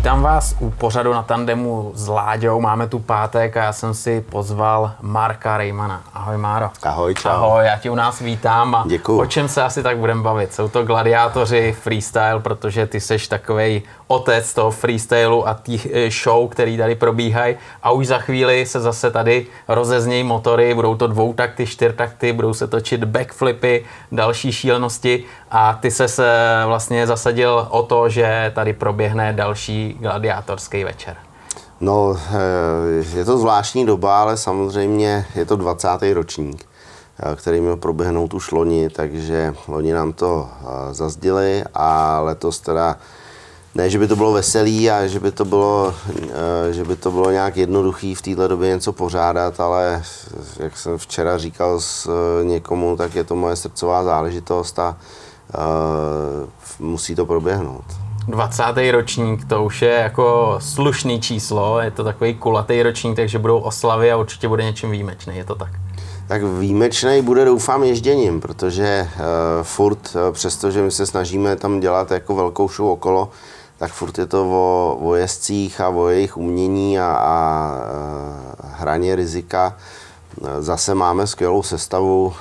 Vítám vás u pořadu na tandemu s Láďou. Máme tu pátek a já jsem si pozval Marka Rejmana. Ahoj Máro. Ahoj, čau. Ahoj, já tě u nás vítám a Děkuju. o čem se asi tak budeme bavit? Jsou to gladiátoři freestyle, protože ty seš takovej otec toho freestylu a těch eh, show, který tady probíhají a už za chvíli se zase tady rozeznějí motory, budou to dvoutakty, čtyřtakty, budou se točit backflipy, další šílenosti a ty se se vlastně zasadil o to, že tady proběhne další gladiátorský večer. No, eh, je to zvláštní doba, ale samozřejmě je to 20. ročník, eh, který měl proběhnout už loni, takže loni nám to zazdili a letos teda ne, že by to bylo veselý a že by to bylo, že by to bylo nějak jednoduchý v této době něco pořádat, ale jak jsem včera říkal s někomu, tak je to moje srdcová záležitost a musí to proběhnout. 20. ročník, to už je jako slušný číslo, je to takový kulatý ročník, takže budou oslavy a určitě bude něčím výjimečný, je to tak? Tak výjimečný bude doufám ježděním, protože uh, furt, uh, přestože my se snažíme tam dělat jako velkou show okolo, tak furt je to o, o jezdcích a o jejich umění a, a uh, hraně rizika. Zase máme skvělou sestavu, uh,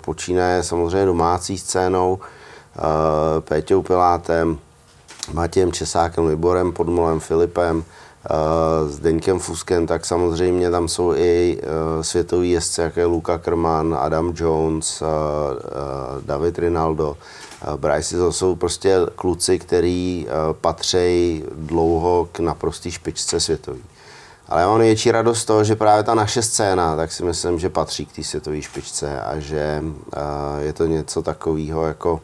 počínaje samozřejmě domácí scénou, uh, Péťou Pilátem, Matějem Česákem, Liborem Podmolem, Filipem, s Deňkem Fuskem, tak samozřejmě tam jsou i světoví jezdci, jako je Luka Krman, Adam Jones, David Rinaldo. Bryce, to jsou prostě kluci, kteří patří dlouho k naprostý špičce světový. Ale mám největší radost toho, že právě ta naše scéna, tak si myslím, že patří k té světové špičce a že je to něco takového, jako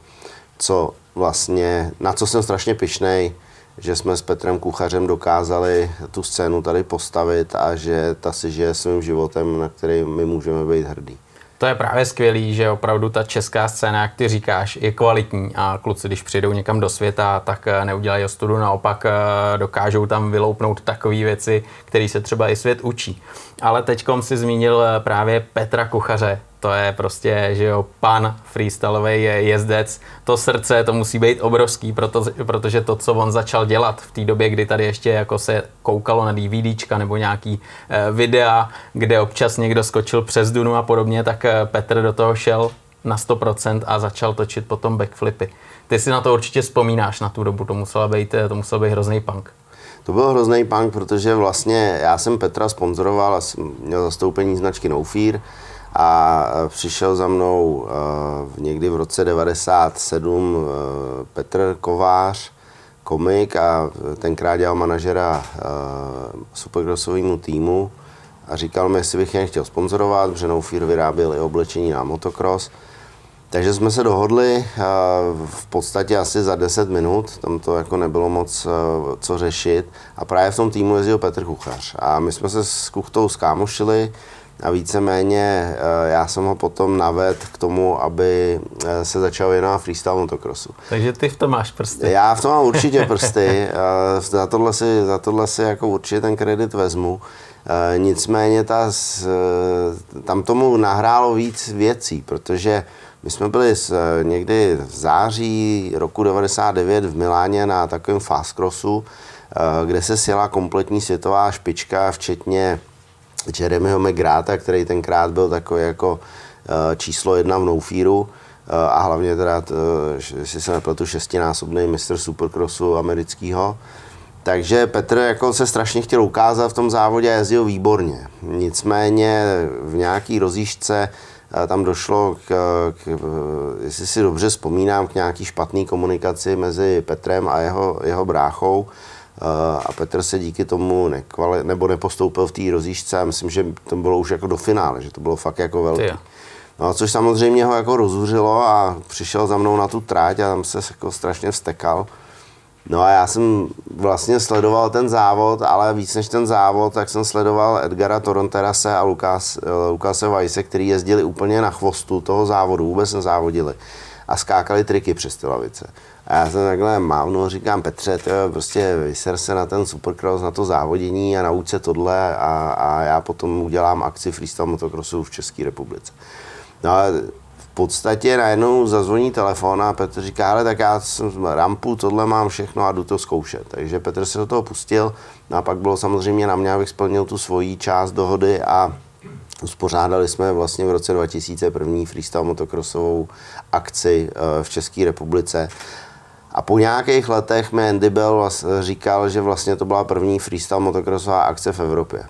co vlastně, na co jsem strašně pišnej, že jsme s Petrem Kuchařem dokázali tu scénu tady postavit a že ta si žije svým životem, na který my můžeme být hrdí. To je právě skvělý, že opravdu ta česká scéna, jak ty říkáš, je kvalitní a kluci, když přijdou někam do světa, tak eh, neudělají ostudu, naopak eh, dokážou tam vyloupnout takové věci, které se třeba i svět učí. Ale teďkom si zmínil eh, právě Petra Kuchaře, to je prostě, že jo, pan freestyleový jezdec. To srdce, to musí být obrovský, proto, protože to, co on začal dělat v té době, kdy tady ještě jako se koukalo na DVDčka nebo nějaký eh, videa, kde občas někdo skočil přes dunu a podobně, tak eh, Petr do toho šel na 100% a začal točit potom backflipy. Ty si na to určitě vzpomínáš na tu dobu, to musel být, to musel být hrozný punk. To byl hrozný punk, protože vlastně já jsem Petra sponzoroval a měl zastoupení značky No Fear, a přišel za mnou někdy v roce 97 Petr Kovář, komik a tenkrát dělal manažera supercrossovému týmu a říkal mi, jestli bych je chtěl sponzorovat, protože Fear vyráběl i oblečení na motocross. Takže jsme se dohodli v podstatě asi za 10 minut, tam to jako nebylo moc co řešit a právě v tom týmu jezdil Petr Kuchař a my jsme se s Kuchtou skámošili, a víceméně eh, já jsem ho potom naved k tomu, aby eh, se začal věnovat freestyle motocrossu. Takže ty v tom máš prsty. Já v tom mám určitě prsty, za tohle si, za tohle si jako určitě ten kredit vezmu. Eh, nicméně ta, tam tomu nahrálo víc věcí, protože my jsme byli někdy v září roku 99 v Miláně na takovém fast crossu, kde se sjela kompletní světová špička, včetně Jeremyho McGráta, který tenkrát byl takový jako eh, číslo jedna v Noufíru eh, a hlavně teda, eh, jestli se nepletu, šestinásobný mistr supercrossu amerického. Takže Petr jako se strašně chtěl ukázat v tom závodě a jezdil výborně. Nicméně v nějaký rozjížďce tam došlo, k, k, jestli si dobře vzpomínám, k nějaký špatné komunikaci mezi Petrem a jeho, jeho bráchou a Petr se díky tomu nekvali, nebo nepostoupil v té rozjížďce a myslím, že to bylo už jako do finále, že to bylo fakt jako velký. No, což samozřejmě ho jako rozhuřilo a přišel za mnou na tu tráť a tam se jako strašně vstekal. No a já jsem vlastně sledoval ten závod, ale víc než ten závod, tak jsem sledoval Edgara Toronterase a Lukas, Lukase Weisse, který jezdili úplně na chvostu toho závodu, vůbec nezávodili a skákali triky přes ty lavice. A já jsem takhle mávnu, říkám Petře, to prostě vyser se na ten supercross, na to závodění a nauč se tohle a, a já potom udělám akci freestyle motocrossu v České republice. No a podstatě najednou zazvoní telefon a Petr říká, ale tak já jsem rampu, tohle mám všechno a jdu to zkoušet. Takže Petr se do toho pustil no a pak bylo samozřejmě na mě, abych splnil tu svoji část dohody a Uspořádali jsme vlastně v roce 2000 první freestyle motocrossovou akci eh, v České republice. A po nějakých letech mi Andy Bell říkal, že vlastně to byla první freestyle motocrossová akce v Evropě.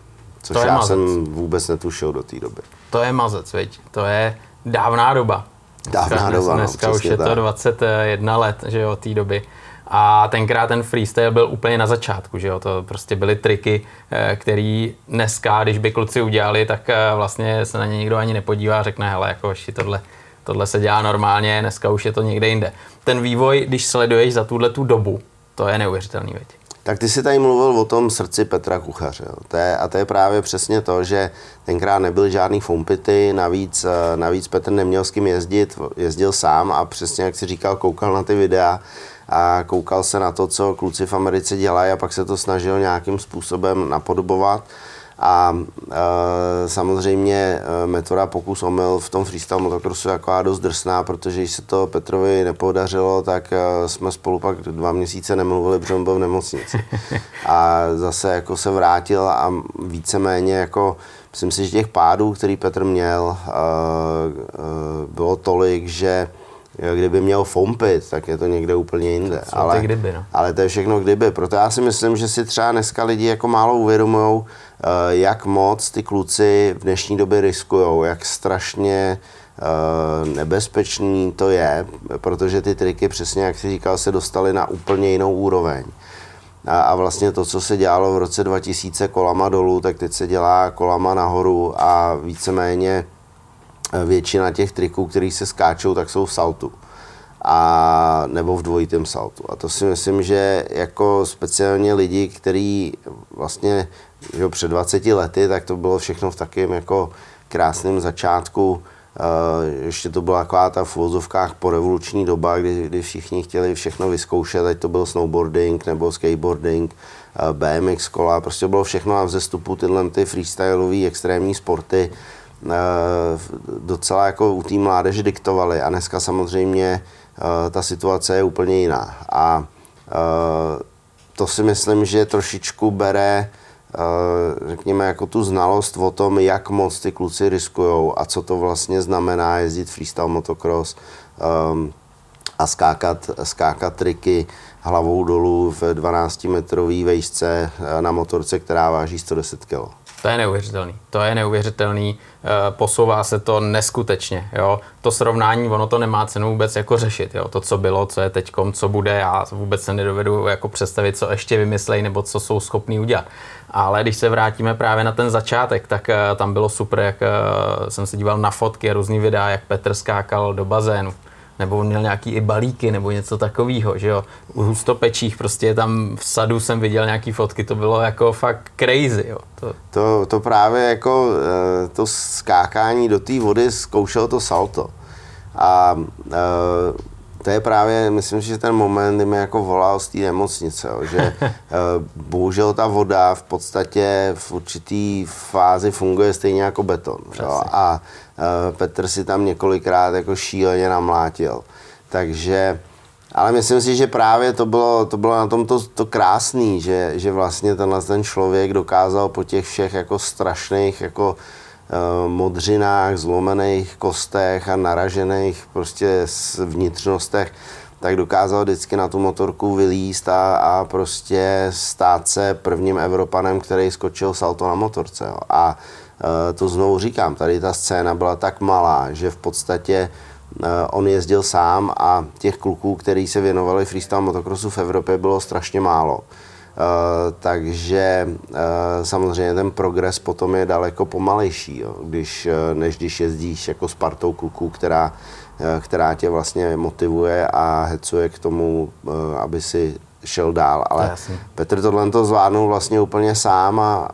Což já mazec. jsem vůbec netušil do té doby. To je mazec, veď? To je dávná doba. Dávná dneska, doba, Dneska no, už je tak. to 21 let, že jo, té doby. A tenkrát ten freestyle byl úplně na začátku, že jo, to prostě byly triky, eh, které dneska, když by kluci udělali, tak eh, vlastně se na ně nikdo ani nepodívá a řekne, hele, jako ještě tohle, tohle se dělá normálně, dneska už je to někde jinde. Ten vývoj, když sleduješ za tuhle tu dobu, to je neuvěřitelný, věď. Tak ty si tady mluvil o tom srdci Petra Kuchaře. Jo. To je, a to je právě přesně to, že tenkrát nebyl žádný fompity, navíc, eh, navíc Petr neměl s kým jezdit, jezdil sám a přesně jak si říkal, koukal na ty videa a koukal se na to, co kluci v Americe dělají a pak se to snažil nějakým způsobem napodobovat. A e, samozřejmě e, metoda pokus omyl v tom freestyle motocrossu je jako dost drsná, protože když se to Petrovi nepodařilo, tak e, jsme spolu pak dva měsíce nemluvili, protože on byl v nemocnici. A zase jako se vrátil a víceméně jako myslím si, že těch pádů, který Petr měl, e, e, bylo tolik, že kdyby měl fompit, tak je to někde úplně jinde. Jsou ale, kdyby, no. ale to je všechno kdyby. Proto já si myslím, že si třeba dneska lidi jako málo uvědomují, jak moc ty kluci v dnešní době riskují, jak strašně eh, nebezpečný to je, protože ty triky, přesně jak si říkal, se dostaly na úplně jinou úroveň. A, vlastně to, co se dělalo v roce 2000 kolama dolů, tak teď se dělá kolama nahoru a víceméně většina těch triků, které se skáčou, tak jsou v saltu. A, nebo v dvojitém saltu. A to si myslím, že jako speciálně lidi, kteří vlastně že před 20 lety, tak to bylo všechno v takém jako krásném začátku. Uh, ještě to byla taková ta v vozovkách revoluční doba, kdy, kdy všichni chtěli všechno vyzkoušet, ať to byl snowboarding nebo skateboarding, uh, BMX kola, prostě bylo všechno na vzestupu tyhle ty freestyleové extrémní sporty. Eh, docela jako u té mládeže diktovali a dneska samozřejmě eh, ta situace je úplně jiná. A eh, to si myslím, že trošičku bere řekněme, jako tu znalost o tom, jak moc ty kluci riskují a co to vlastně znamená jezdit freestyle motocross a skákat, skákat triky hlavou dolů v 12-metrové vejšce na motorce, která váží 110 kg. To je neuvěřitelný. To je neuvěřitelný. Eh, posouvá se to neskutečně. Jo? To srovnání, ono to nemá cenu vůbec jako řešit. Jo? To, co bylo, co je teď, co bude, já vůbec se nedovedu jako představit, co ještě vymyslejí nebo co jsou schopní udělat. Ale když se vrátíme právě na ten začátek, tak uh, tam bylo super, jak uh, jsem se díval na fotky a různý videa, jak Petr skákal do bazénu nebo měl nějaký i balíky nebo něco takového, že jo. U hustopečích prostě tam v sadu jsem viděl nějaký fotky, to bylo jako fakt crazy, jo. To, to, to právě jako eh, to skákání do té vody zkoušel to salto. A eh, to je právě, myslím že ten moment, kdy mi jako volal z té nemocnice, jo, že eh, bohužel ta voda v podstatě v určitý fázi funguje stejně jako beton. Jo, a Eh, Petr si tam několikrát jako šíleně namlátil. Takže, ale myslím si, že právě to bylo, to bylo na tom to, to krásný, že, že vlastně tenhle ten člověk dokázal po těch všech jako strašných jako uh, modřinách, zlomených kostech a naražených prostě vnitřnostech, tak dokázal vždycky na tu motorku vylíst a, a prostě stát se prvním Evropanem, který skočil salto na motorce. Jo. A Eh, to znovu říkám, tady ta scéna byla tak malá, že v podstatě eh, on jezdil sám a těch kluků, kteří se věnovali freestyle motocrossu v Evropě, bylo strašně málo. Uh, takže uh, samozřejmě ten progres potom je daleko pomalejší, jo, když, uh, než když jezdíš jako s partou kluků, která, která tě vlastně motivuje a hecuje k tomu, aby si šel dál. Ale Petr tohle to zvládnul vlastně úplně sám a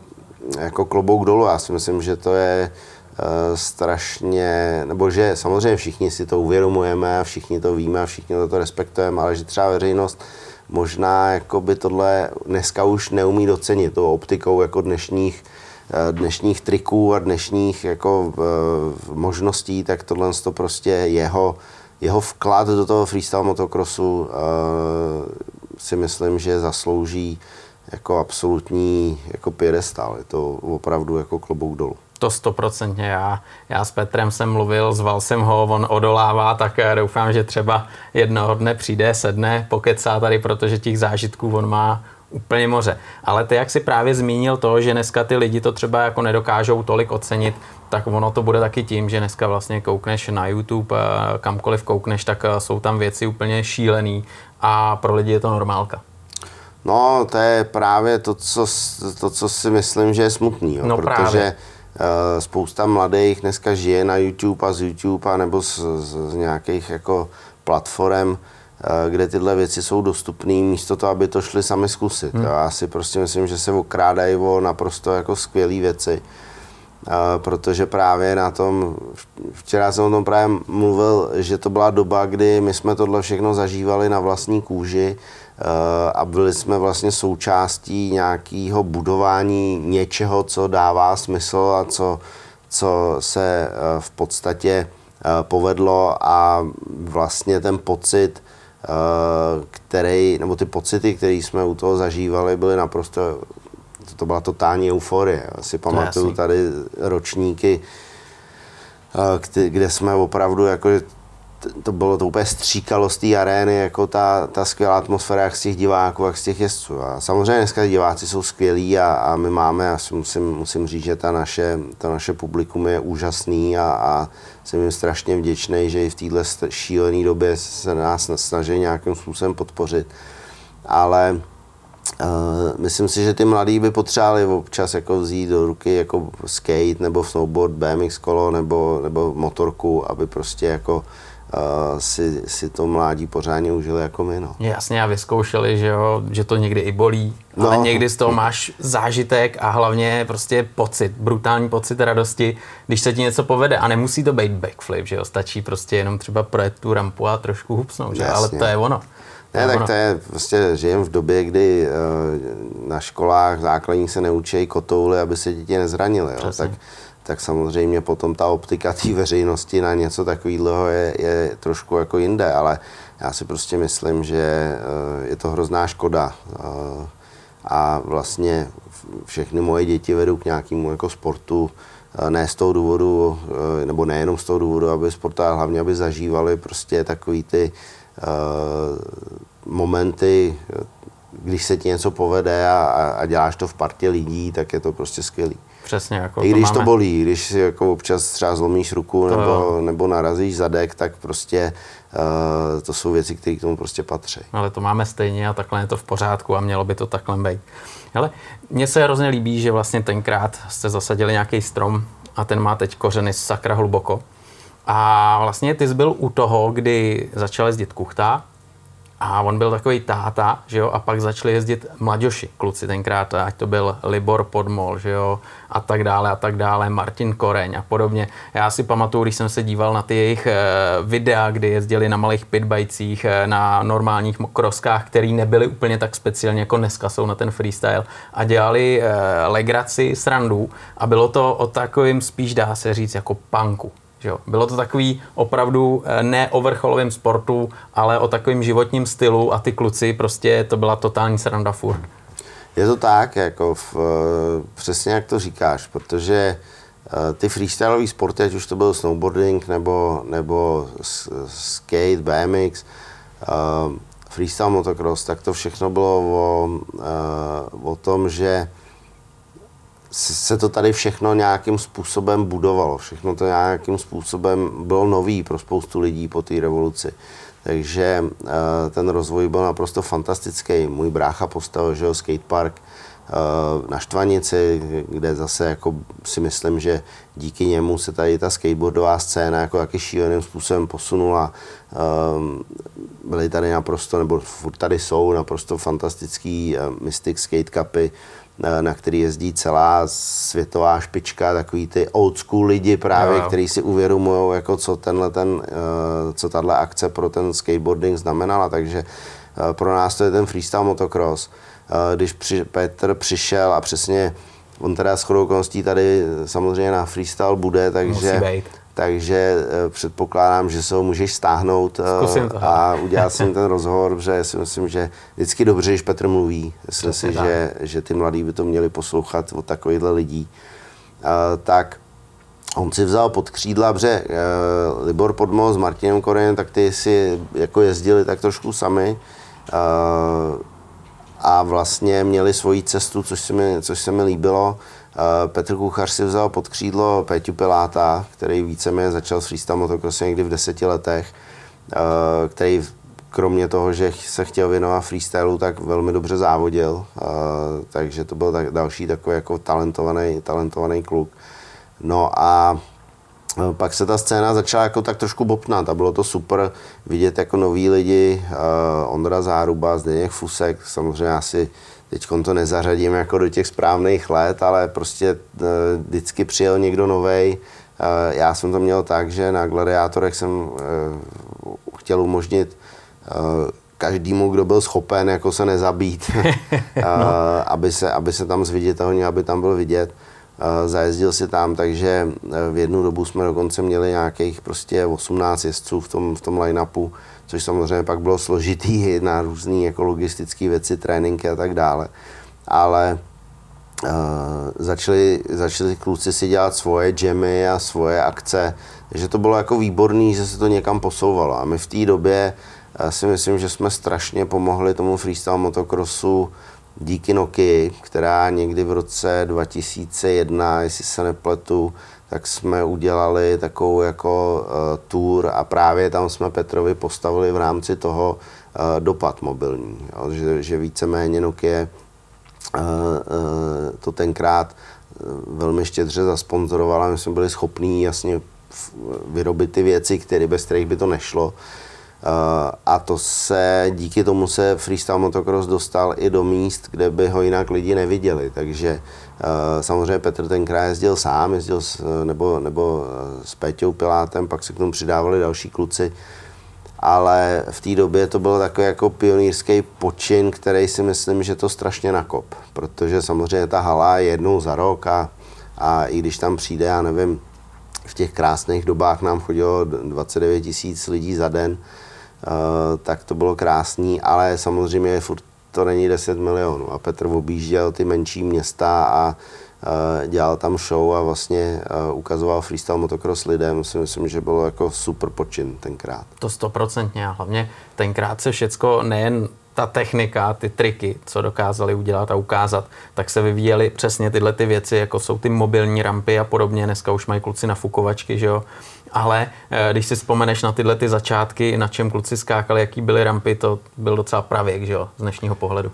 jako klobouk dolů. Já si myslím, že to je uh, strašně, nebo že samozřejmě všichni si to uvědomujeme a všichni to víme a všichni to respektujeme, ale že třeba veřejnost možná jako by tohle dneska už neumí docenit tou optikou jako dnešních dnešních triků a dnešních jako možností, tak tohle to prostě jeho, jeho vklad do toho freestyle motocrossu si myslím, že zaslouží jako absolutní jako piedestal. Je to opravdu jako klobouk dolů. To stoprocentně já. Já s Petrem jsem mluvil, zval jsem ho, on odolává, tak doufám, že třeba jednoho dne přijde, sedne, pokecá tady, protože těch zážitků on má úplně moře. Ale ty, jak si právě zmínil to, že dneska ty lidi to třeba jako nedokážou tolik ocenit, tak ono to bude taky tím, že dneska vlastně koukneš na YouTube, eh, kamkoliv koukneš, tak eh, jsou tam věci úplně šílený a pro lidi je to normálka. No, to je právě to, co, to, co si myslím, že je smutný, jo, no, protože právě. Uh, spousta mladých dneska žije na YouTube a z YouTube a nebo z, z, z nějakých jako platform, uh, kde tyhle věci jsou dostupné, místo toho, aby to šli sami zkusit. Hmm. Já si prostě myslím, že se okrádají o naprosto jako skvělé věci protože právě na tom, včera jsem o tom právě mluvil, že to byla doba, kdy my jsme tohle všechno zažívali na vlastní kůži a byli jsme vlastně součástí nějakého budování něčeho, co dává smysl a co, co se v podstatě povedlo a vlastně ten pocit, který, nebo ty pocity, které jsme u toho zažívali, byly naprosto to byla totální euforie. Já si pamatuju tady ročníky, eh, kde jsme opravdu jako to bylo to úplně stříkalo z té arény, jako ta, ta skvělá atmosféra, jak z těch diváků, jak z těch jezdců. A samozřejmě dneska diváci jsou skvělí a, a my máme, já si musím, musím říct, že ta naše, ta naše publikum je úžasný a, a jsem jim strašně vděčný, že i v této šílené době se nás snaží nějakým způsobem podpořit. Ale Uh, myslím si, že ty mladí by potřebovali občas jako vzít do ruky jako skate nebo snowboard, BMX kolo nebo, nebo motorku, aby prostě jako si, si to mládí pořádně užili jako my. No. Jasně a vyzkoušeli, že, jo, že to někdy i bolí, no. ale někdy z toho máš zážitek a hlavně prostě pocit, brutální pocit radosti, když se ti něco povede a nemusí to být backflip, že jo, stačí prostě jenom třeba projet tu rampu a trošku hupsnout, že? ale to je ono. Ne, tak to je, prostě žijeme v době, kdy uh, na školách základních se neučí kotouly, aby se děti nezranily. Jo? Tak, tak samozřejmě potom ta optika té veřejnosti na něco takového je, je trošku jako jinde, ale já si prostě myslím, že uh, je to hrozná škoda. Uh, a vlastně všechny moje děti vedou k nějakému jako sportu, ne z toho důvodu, nebo nejenom z toho důvodu, aby sportovali, hlavně aby zažívali prostě takový ty Eh, momenty, když se ti něco povede a, a děláš to v partě lidí, tak je to prostě skvělý. Přesně. Jako I když to, máme... to bolí, když si jako občas třeba zlomíš ruku to nebo, nebo narazíš zadek, tak prostě uh, to jsou věci, které k tomu prostě patří. Ale to máme stejně a takhle je to v pořádku a mělo by to takhle být. Ale mně se hrozně líbí, že vlastně tenkrát jste zasadili nějaký strom a ten má teď kořeny sakra hluboko. A vlastně ty jsi byl u toho, kdy začal jezdit kuchta a on byl takový táta, že jo, a pak začali jezdit mladěši, kluci tenkrát, ať to byl Libor Podmol, že jo, a tak dále, a tak dále, Martin Koreň a podobně. Já si pamatuju, když jsem se díval na ty jejich e, videa, kdy jezdili na malých pitbajcích, e, na normálních kroskách, které nebyly úplně tak speciálně, jako dneska jsou na ten freestyle, a dělali e, legraci, srandu a bylo to o takovým spíš dá se říct jako punku. Že Bylo to takový opravdu eh, ne o vrcholovém sportu, ale o takovém životním stylu a ty kluci prostě to byla totální sranda furt. Je to tak, jako v, eh, přesně jak to říkáš, protože eh, ty freestyleové sporty, ať už to byl snowboarding nebo, nebo skate, BMX, freestyle motocross, tak to všechno bylo o, o tom, že se to tady všechno nějakým způsobem budovalo. Všechno to nějakým způsobem bylo nový pro spoustu lidí po té revoluci. Takže uh, ten rozvoj byl naprosto fantastický. Můj brácha postavil že jo, skatepark uh, na Štvanici, kde zase jako si myslím, že díky němu se tady ta skateboardová scéna jako jaký šíleným způsobem posunula. Uh, byly tady naprosto, nebo furt tady jsou naprosto fantastický Mystic Skate Cupy, na který jezdí celá světová špička, takový ty old school lidi právě, no, kteří si uvědomují, jako co tenhle ten, eh, co tahle akce pro ten skateboarding znamenala, takže eh, pro nás to je ten freestyle motocross. Eh, když při, Petr přišel a přesně On teda s chodou tady samozřejmě na freestyle bude, takže, takže eh, předpokládám, že se ho můžeš stáhnout a udělat si ten rozhovor, protože si myslím, že vždycky dobře, když Petr mluví. Myslím si, že, že ty mladí by to měli poslouchat od takovýchhle lidí. Tak On si vzal pod křídla, protože uh, Libor Podmo s Martinem Korenem, tak ty si jako jezdili tak trošku sami a vlastně měli svoji cestu, což se mi, což se mi líbilo. Petr Kuchař si vzal pod křídlo Péťu Piláta, který víceméně začal s freestyle motocrossem někdy v deseti letech, který kromě toho, že se chtěl věnovat freestylu, tak velmi dobře závodil, takže to byl další takový jako talentovaný, talentovaný kluk. No a pak se ta scéna začala jako tak trošku bopnat a bylo to super vidět jako noví lidi, Ondra Záruba, Zdeněk Fusek, samozřejmě asi teď to nezařadím jako do těch správných let, ale prostě uh, vždycky přijel někdo novej. Uh, já jsem to měl tak, že na gladiátorech jsem uh, chtěl umožnit každému, kdo byl schopen jako se nezabít, uh, aby, se, aby se tam zviditelnil, aby tam byl vidět. Zajezdil si tam, takže e, v jednu dobu jsme dokonce měli nějakých prostě 18 jezdců v tom, v tom line-upu, což samozřejmě pak bylo složitý na různé jako logistické věci, tréninky a tak dále. Ale uh, začali, začali kluci si dělat svoje jammy a svoje akce, že to bylo jako výborný, že se to někam posouvalo. A my v té době uh, si myslím, že jsme strašně pomohli tomu freestyle motocrossu díky Nokia, která někdy v roce 2001, jestli se nepletu, tak jsme udělali takovou jako uh, tour a právě tam jsme Petrovi postavili v rámci toho uh, dopad mobilní. Jo, že, že víceméně Nokia uh, uh, to tenkrát velmi štědře zasponzorovala, my jsme byli schopní jasně vyrobit ty věci, které bez kterých by to nešlo. Eh, a to se, díky tomu se freestyle motocross dostal i do míst, kde by ho jinak lidi neviděli. Takže eh, samozřejmě Petr tenkrát jezdil sám, jezdil s, nebo, nebo eh, s Peťou Pilátem, pak se k tomu přidávali další kluci. Ale v té době to byl takový jako pionýrský počin, který si myslím, že to strašně nakop. Protože samozřejmě ta hala je jednou za rok a, a i když tam přijde, já nevím, v těch krásných dobách nám chodilo 29 tisíc lidí za den, Eh, tak to bylo krásný, ale samozřejmě furt to není 10 milionů. A Petr objížděl ty menší města a dělal tam show a vlastně ukazoval freestyle motocross lidem. Si myslím, že bylo jako super počin tenkrát. To stoprocentně a hlavně tenkrát se všecko nejen ta technika, ty triky, co dokázali udělat a ukázat, tak se vyvíjely přesně tyhle ty věci, jako jsou ty mobilní rampy a podobně. Dneska už mají kluci nafukovačky, že jo. Ale eh, když si vzpomeneš na tyhle ty začátky, na čem kluci skákali, jaký byly rampy, to byl docela pravěk, že jo, z dnešního pohledu.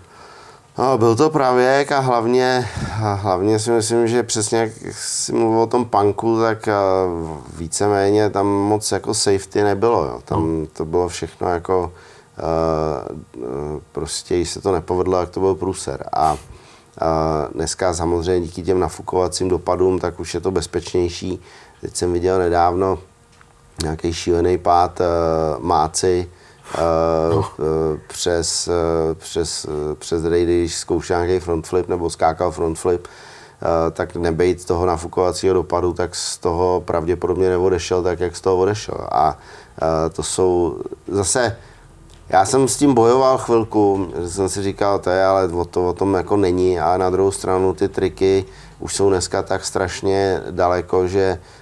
No, byl to pravěk a hlavně, a hlavně si myslím, že přesně jak si mluvil o tom punku, tak víceméně tam moc jako safety nebylo. Jo. Tam no. to bylo všechno jako prostě, když se to nepovedlo, jak to byl průser. A dneska samozřejmě díky těm nafukovacím dopadům, tak už je to bezpečnější. Teď jsem viděl nedávno nějaký šílený pád uh, máci uh, no. přes, uh, přes, uh, přes rejdy, když zkoušel nějaký front flip nebo skákal front flip, uh, tak nebejt toho nafukovacího dopadu, tak z toho pravděpodobně neodešel tak, jak z toho odešel. A uh, to jsou zase já jsem s tím bojoval chvilku, jsem si říkal, to je, ale o, to, o tom jako není a na druhou stranu ty triky už jsou dneska tak strašně daleko, že uh,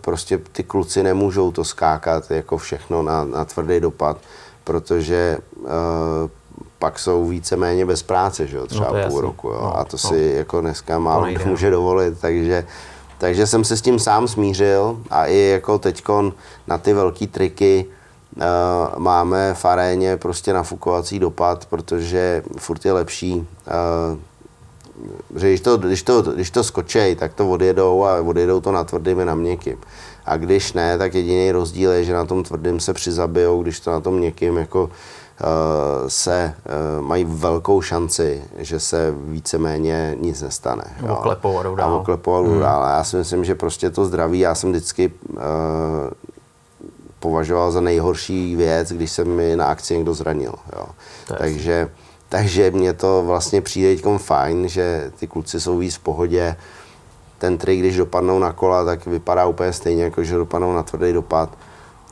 prostě ty kluci nemůžou to skákat jako všechno na, na tvrdý dopad, protože uh, pak jsou víceméně bez práce, že jo, třeba no půl jasný. roku, jo, no, a to no. si jako dneska málo kdo může dovolit, takže takže jsem se s tím sám smířil a i jako teďkon na ty velké triky uh, máme v aréně prostě nafukovací dopad, protože furt je lepší, uh, že když to, když, to, když to skočej, tak to odjedou a odjedou to na tvrdým i na měkkým. A když ne, tak jediný rozdíl je, že na tom tvrdým se přizabijou, když to na tom měkkým jako uh, se uh, mají velkou šanci, že se víceméně nic nestane. A oklepou dál. A oklepou hmm. dál. Já si myslím, že prostě to zdraví, já jsem vždycky uh, považoval za nejhorší věc, když se mi na akci někdo zranil. Jo. Takže takže mě to vlastně přijde teď fajn, že ty kluci jsou víc v pohodě. Ten trik, když dopadnou na kola, tak vypadá úplně stejně, jako že dopadnou na tvrdý dopad.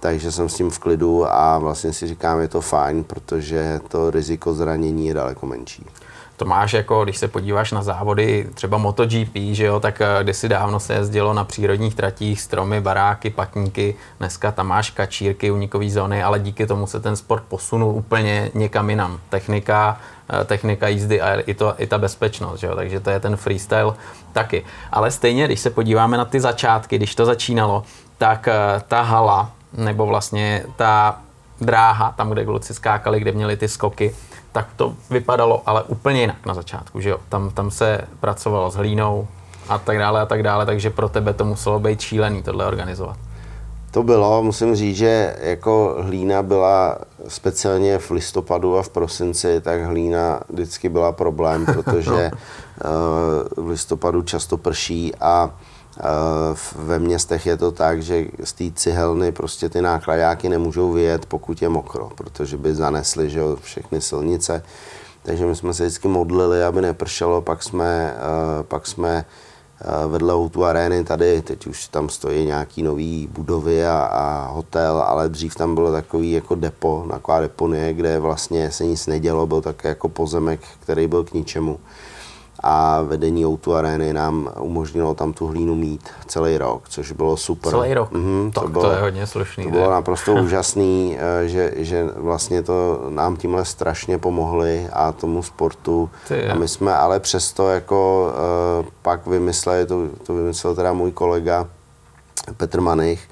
Takže jsem s tím v klidu a vlastně si říkám, je to fajn, protože to riziko zranění je daleko menší to máš jako, když se podíváš na závody třeba MotoGP, že jo, tak eh, kdysi dávno se jezdilo na přírodních tratích, stromy, baráky, patníky, dneska tam máš kačírky, unikové zóny, ale díky tomu se ten sport posunul úplně někam jinam. Technika, eh, technika jízdy a i, to, i ta bezpečnost, že jo? takže to je ten freestyle taky. Ale stejně, když se podíváme na ty začátky, když to začínalo, tak eh, ta hala, nebo vlastně ta dráha, tam, kde kluci skákali, kde měli ty skoky, tak to vypadalo ale úplně jinak na začátku, že jo. Tam, tam se pracovalo s hlínou a tak dále a tak dále, takže pro tebe to muselo být šílený tohle organizovat. To bylo, musím říct, že jako hlína byla speciálně v listopadu a v prosinci, tak hlína vždycky byla problém, protože no. v listopadu často prší a ve městech je to tak, že z té cihelny prostě ty nákladáky nemůžou vyjet, pokud je mokro, protože by zanesly že všechny silnice. Takže my jsme se vždycky modlili, aby nepršelo, pak jsme, pak jsme vedle Outu arény tady, teď už tam stojí nějaký nový budovy a, a hotel, ale dřív tam bylo takový jako depo, taková deponie, kde vlastně se nic nedělo, byl tak jako pozemek, který byl k ničemu a vedení Outu Areny nám umožnilo tam tu hlínu mít celý rok, což bylo super. Celý rok? Mm-hmm, to, to, bylo, to je hodně slušný. To bylo naprosto úžasný, eh, že, že vlastně to nám tímhle strašně pomohli a tomu sportu. A my jsme ale přesto jako uh, pak vymysleli, to, to vymyslel teda můj kolega Petr Manich,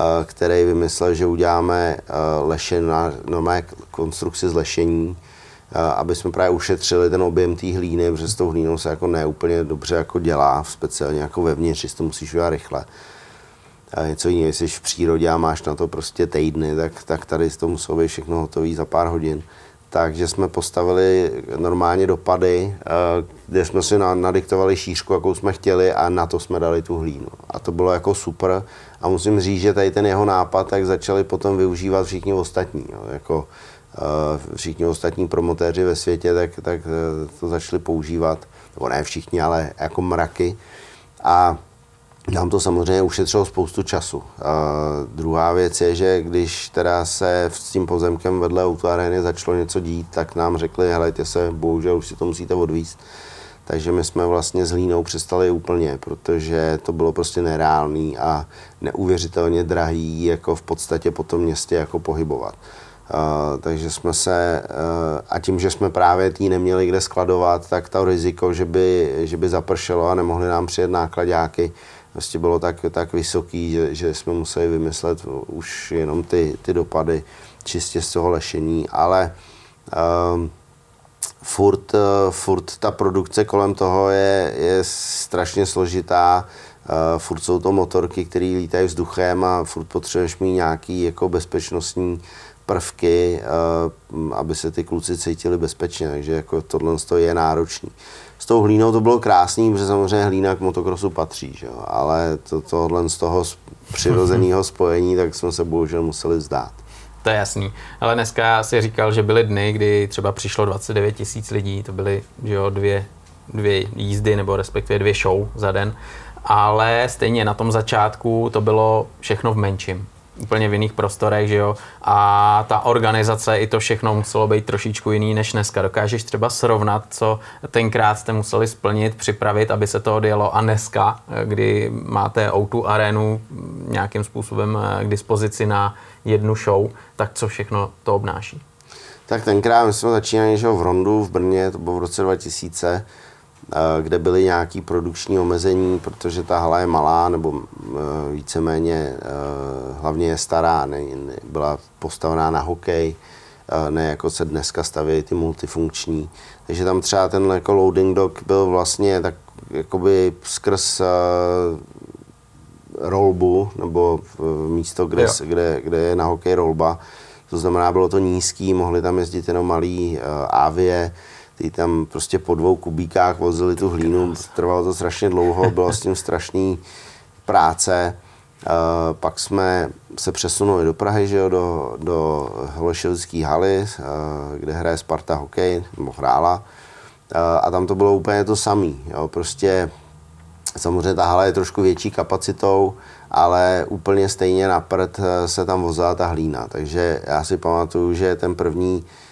uh, který vymyslel, že uděláme uh, lešen, normální konstrukci z lešení, aby jsme právě ušetřili ten objem té hlíny, protože s tou hlínou se jako neúplně dobře jako dělá, speciálně jako vevnitř, to musíš udělat rychle. A něco jiného, jestli jsi v přírodě a máš na to prostě týdny, tak, tak tady to muselo být všechno hotové za pár hodin. Takže jsme postavili normálně dopady, kde jsme si nadiktovali šířku, jakou jsme chtěli a na to jsme dali tu hlínu. A to bylo jako super. A musím říct, že tady ten jeho nápad tak začali potom využívat všichni ostatní. Jo. Jako, všichni ostatní promotéři ve světě, tak, tak eh, to začali používat, nebo ne všichni, ale jako mraky. A nám to samozřejmě ušetřilo spoustu času. A druhá věc je, že když teda se s tím pozemkem vedle autoarény začalo něco dít, tak nám řekli, helejte se, bohužel už si to musíte odvíst. Takže my jsme vlastně s hlínou přestali úplně, protože to bylo prostě nereálný a neuvěřitelně drahý jako v podstatě po tom městě jako pohybovat. Uh, takže jsme se, uh, a tím, že jsme právě tý neměli kde skladovat, tak to riziko, že by, že by zapršelo a nemohli nám přijet nákladáky, vlastně bylo tak, tak vysoký, že, že jsme museli vymyslet už jenom ty, ty dopady čistě z toho lešení, ale uh, furt, uh, furt ta produkce kolem toho je, je strašně složitá, uh, furt jsou to motorky, které lítají vzduchem a furt potřebuješ mít nějaký jako bezpečnostní prvky, aby se ty kluci cítili bezpečně, takže jako tohle je náročný. S tou hlínou to bylo krásný, protože samozřejmě hlína k motokrosu patří, že jo? ale to, tohle z toho přirozeného spojení, tak jsme se bohužel museli vzdát. To je jasný. Ale dneska si říkal, že byly dny, kdy třeba přišlo 29 tisíc lidí, to byly že jo, dvě, dvě jízdy nebo respektive dvě show za den, ale stejně na tom začátku to bylo všechno v menším úplně v jiných prostorech, že jo, a ta organizace i to všechno muselo být trošičku jiný než dneska. Dokážeš třeba srovnat, co tenkrát jste museli splnit, připravit, aby se to odjelo a dneska, kdy máte o arénu nějakým způsobem eh, k dispozici na jednu show, tak co všechno to obnáší? Tak tenkrát my jsme začínali že v Rondu v Brně, to bylo v roce 2000, Eh, kde byly nějaké produkční omezení, protože ta hala je malá, nebo eh, víceméně eh, hlavně je stará, ne, byla postavená na hokej, ne jako se dneska staví ty multifunkční. Takže tam třeba ten jako loading dock byl vlastně tak jakoby skrz rolbu, nebo místo, kde, kde, kde je na hokej rolba. To znamená, bylo to nízký, mohli tam jezdit jenom malý uh, avie, ty tam prostě po dvou kubíkách vozili tu hlínu, trvalo to strašně dlouho, bylo s tím strašný práce pak jsme se přesunuli do Prahy, že jo, do, do Holešovské haly, kde hraje Sparta hokej, nebo hrála. A tam to bylo úplně to samé. Prostě samozřejmě ta hala je trošku větší kapacitou, ale úplně stejně na prd se tam vozila ta hlína. Takže já si pamatuju, že ten první Eh,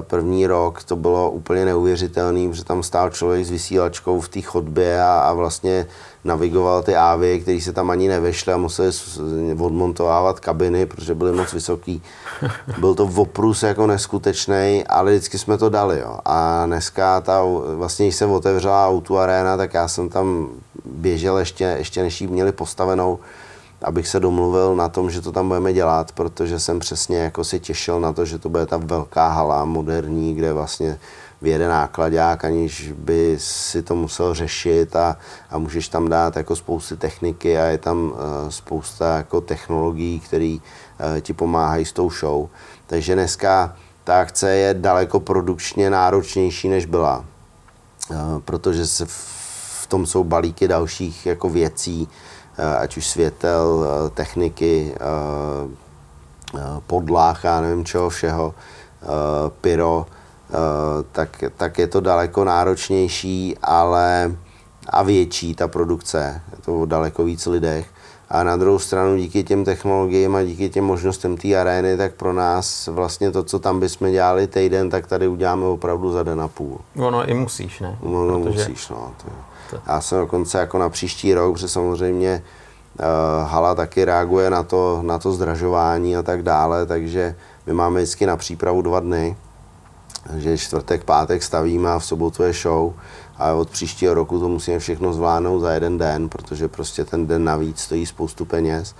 první rok to bylo úplně neuvěřitelné, protože tam stál člověk s vysílačkou v té chodbě a, a vlastně navigoval ty ávy, které se tam ani nevešly a museli odmontovávat kabiny, protože byly moc vysoký. Byl to oprus jako neskutečný, ale vždycky jsme to dali. Jo. A dneska ta, vlastně, když se otevřela Auto Arena, tak já jsem tam běžel ještě, ještě než ji měli postavenou, abych se domluvil na tom, že to tam budeme dělat, protože jsem přesně jako si těšil na to, že to bude ta velká hala moderní, kde vlastně vyjede nákladák, aniž by si to musel řešit a, a můžeš tam dát jako spousty techniky a je tam uh, spousta jako technologií, které uh, ti pomáhají s tou show. Takže dneska ta akce je daleko produkčně náročnější, než byla, uh, protože se v, tom jsou balíky dalších jako věcí, ať už světel, eh, techniky, eh, podlách, já nevím čeho všeho, pyro, tak, tak je to daleko náročnější, ale a větší ta produkce, je to o daleko víc lidech. A na druhou stranu díky těm technologiím a díky těm možnostem té arény, tak pro nás vlastně to, co tam bychom dělali týden, tak tady uděláme opravdu za den a půl. Ono i musíš, ne? Ono Protože... musíš, no. To je. Já jsem dokonce jako na příští rok, protože samozřejmě uh, hala taky reaguje na to, na to zdražování a tak dále, takže my máme vždycky na přípravu dva dny, že čtvrtek, pátek stavíme a v sobotu je show a od příštího roku to musíme všechno zvládnout za jeden den, protože prostě ten den navíc stojí spoustu peněz.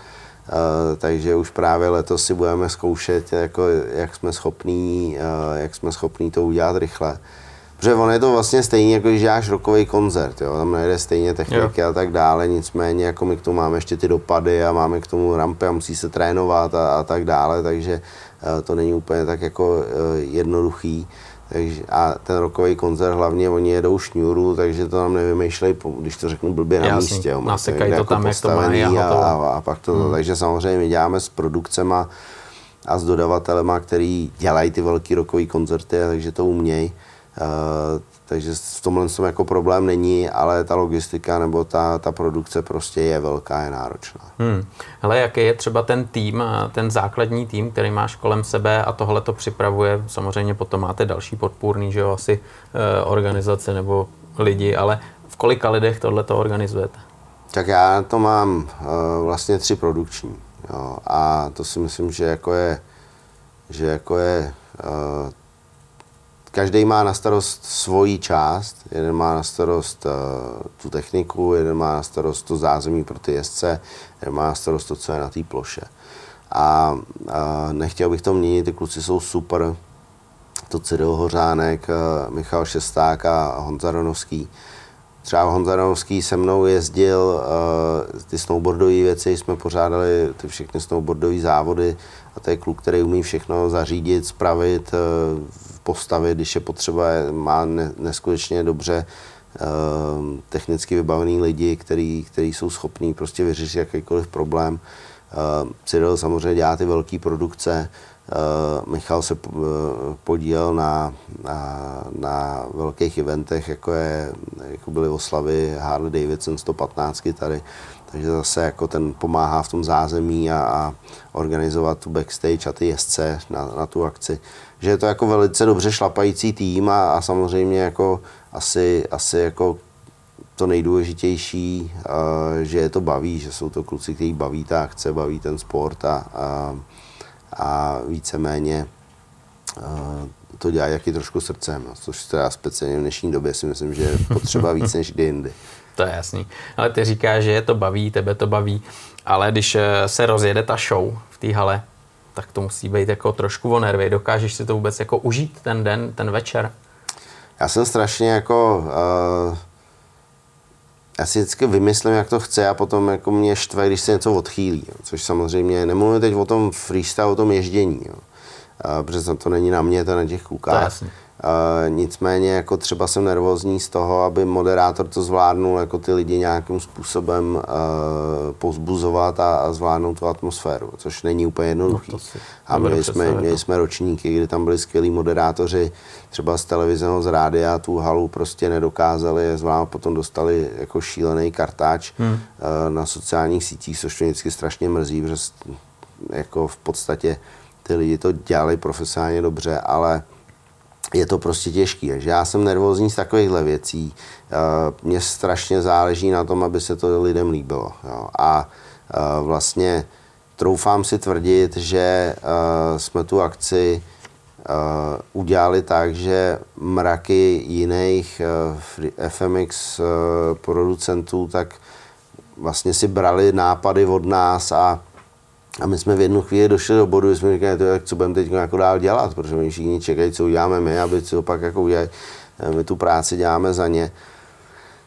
Uh, takže už právě letos si budeme zkoušet, jako, jak jsme schopní, uh, jak jsme schopní to udělat rychle. Protože on je to vlastně stejně, jako když děláš rokový koncert, jo? tam nejde stejně techniky jo. a tak dále, nicméně jako my k tomu máme ještě ty dopady a máme k tomu rampy a musí se trénovat a, a tak dále, takže uh, to není úplně tak jako uh, jednoduchý. Takže, a ten rokový koncert hlavně oni jedou šňůru, takže to nám nevymýšlej, když to řeknu blbě na Jasný, místě. Jo, nasekají to jako tam, jak to mají a, a, a, a pak to, hmm. takže samozřejmě děláme s produkcema a s dodavatelema, který dělají ty velký rokový koncerty, takže to umějí. Takže v tomhle tom jako problém není, ale ta logistika nebo ta, ta produkce prostě je velká, je náročná. Hmm. Hele, jaký je třeba ten tým, ten základní tým, který máš kolem sebe a tohle to připravuje, samozřejmě potom máte další podpůrný, že jo, asi eh, organizace nebo lidi, ale v kolika lidech tohle to organizujete? Tak já to mám uh, vlastně tři produkční jo, a to si myslím, že jako je, že jako je uh, každý má na starost svoji část. Jeden má na starost uh, tu techniku, jeden má na starost to zázemí pro ty jezdce, jeden má na starost to, co je na té ploše. A uh, nechtěl bych to měnit, ty kluci jsou super. To Cyril Hořánek, uh, Michal Šesták a Honza Ronovský. Třeba Honza Ronovský se mnou jezdil, uh, ty snowboardové věci jsme pořádali, ty všechny snowboardové závody a to je kluk, který umí všechno zařídit, spravit, uh, postavit, když je potřeba, má neskutečně dobře ehm, technicky vybavený lidi, který, který jsou schopní prostě vyřešit jakýkoliv problém. Uh, Cyril samozřejmě dělá ty velké produkce, uh, Michal se uh, podílel na, na, na velkých eventech, jako, je, jako byly oslavy Harley Davidson 115 tady, takže zase jako ten pomáhá v tom zázemí a, a organizovat tu backstage a ty jezdce na, na tu akci že je to jako velice dobře šlapající tým a, a samozřejmě jako asi, asi jako to nejdůležitější, uh, že je to baví, že jsou to kluci, kteří baví ta akce, baví ten sport a, a, a víceméně uh, to dělají jaký trošku srdcem, no, což teda speciálně v dnešní době si myslím, že je potřeba víc než kdy jindy. To je jasný. Ale ty říkáš, že je to baví, tebe to baví, ale když eh, se rozjede ta show v té hale, tak to musí být jako trošku o nervy. Dokážeš si to vůbec jako užít ten den, ten večer? Já jsem strašně jako... Uh, já si vždycky vymyslím, jak to chce a potom jako mě štve, když se něco odchýlí. Jo. Což samozřejmě, nemluvím teď o tom freestyle, o tom ježdění. Jo. Uh, protože to není na mě, to na těch klukách. Uh, nicméně jako třeba jsem nervózní z toho, aby moderátor to zvládnul jako ty lidi nějakým způsobem uh, pozbuzovat a, a zvládnout tu atmosféru, což není úplně jednoduchý. No a měli jsme, měli jsme ročníky, kdy tam byli skvělí moderátoři, třeba z televize z rádia, tu halu prostě nedokázali je zvládnout, potom dostali jako šílený kartáč hmm. uh, na sociálních sítích, což mě vždycky strašně mrzí, protože jako v podstatě ty lidi to dělali profesionálně dobře, ale je to prostě těžký. Takže já jsem nervózní z takovýchhle věcí. Eh, mně strašně záleží na tom, aby se to lidem líbilo. A eh, vlastně troufám si tvrdit, že eh, jsme tu akci udělali tak, že mraky jiných FMX producentů tak vlastně si brali nápady od nás a a my jsme v jednu chvíli došli do bodu, že jsme říkali, to, jak, co budeme teď jako dál dělat, protože my všichni čekají, co uděláme my, aby si opak jako udělali. Eh, my tu práci děláme za ně.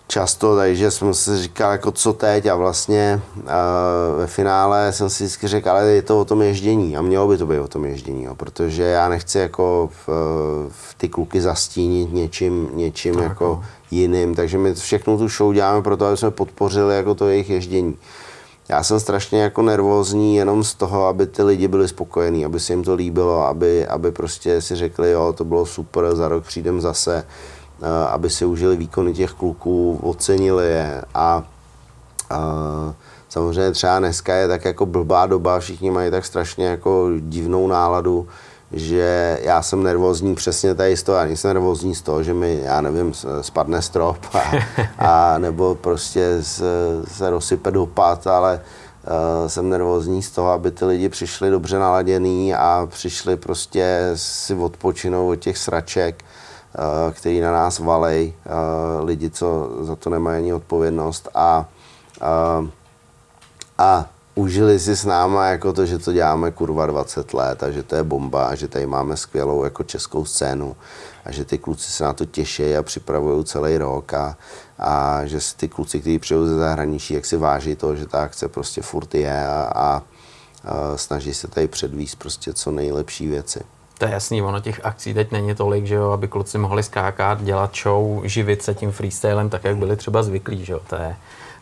Často, takže jsem si říkal, jako co teď? A vlastně uh, ve finále jsem si vždycky řekl, ale je to o tom ježdění. A mělo by to být o tom ježdění, jo, protože já nechci jako v, v ty kluky zastínit něčím, něčím jako jiným, takže my všechno tu show děláme proto, aby jsme podpořili jako to jejich ježdění já jsem strašně jako nervózní jenom z toho, aby ty lidi byli spokojení, aby se jim to líbilo, aby, aby prostě si řekli, jo, to bylo super, za rok přijdem zase, eh, aby si užili výkony těch kluků, ocenili je. A, a samozřejmě třeba dneska je tak jako blbá doba, všichni mají tak strašně jako divnou náladu, že já jsem nervózní přesně tady z toho, já nejsem nervózní z toho, že mi, já nevím, spadne strop a, a nebo prostě se, se rozsype dopad, ale uh, jsem nervózní z toho, aby ty lidi přišli dobře naladěný a přišli prostě si odpočinou od těch sraček, uh, který na nás valej, uh, lidi, co za to nemají ani odpovědnost a, uh, a užili si s náma jako to, že to děláme kurva 20 let a že to je bomba a že tady máme skvělou jako českou scénu a že ty kluci se na to těší a připravují celý rok a, a že si ty kluci, kteří přijou ze zahraničí, jak si váží to, že ta akce prostě furt je a, a, a snaží se tady předvíst prostě co nejlepší věci. To je jasný, ono těch akcí teď není tolik, že jo, aby kluci mohli skákat, dělat show, živit se tím freestylem tak, jak byli třeba zvyklí, že jo, to je,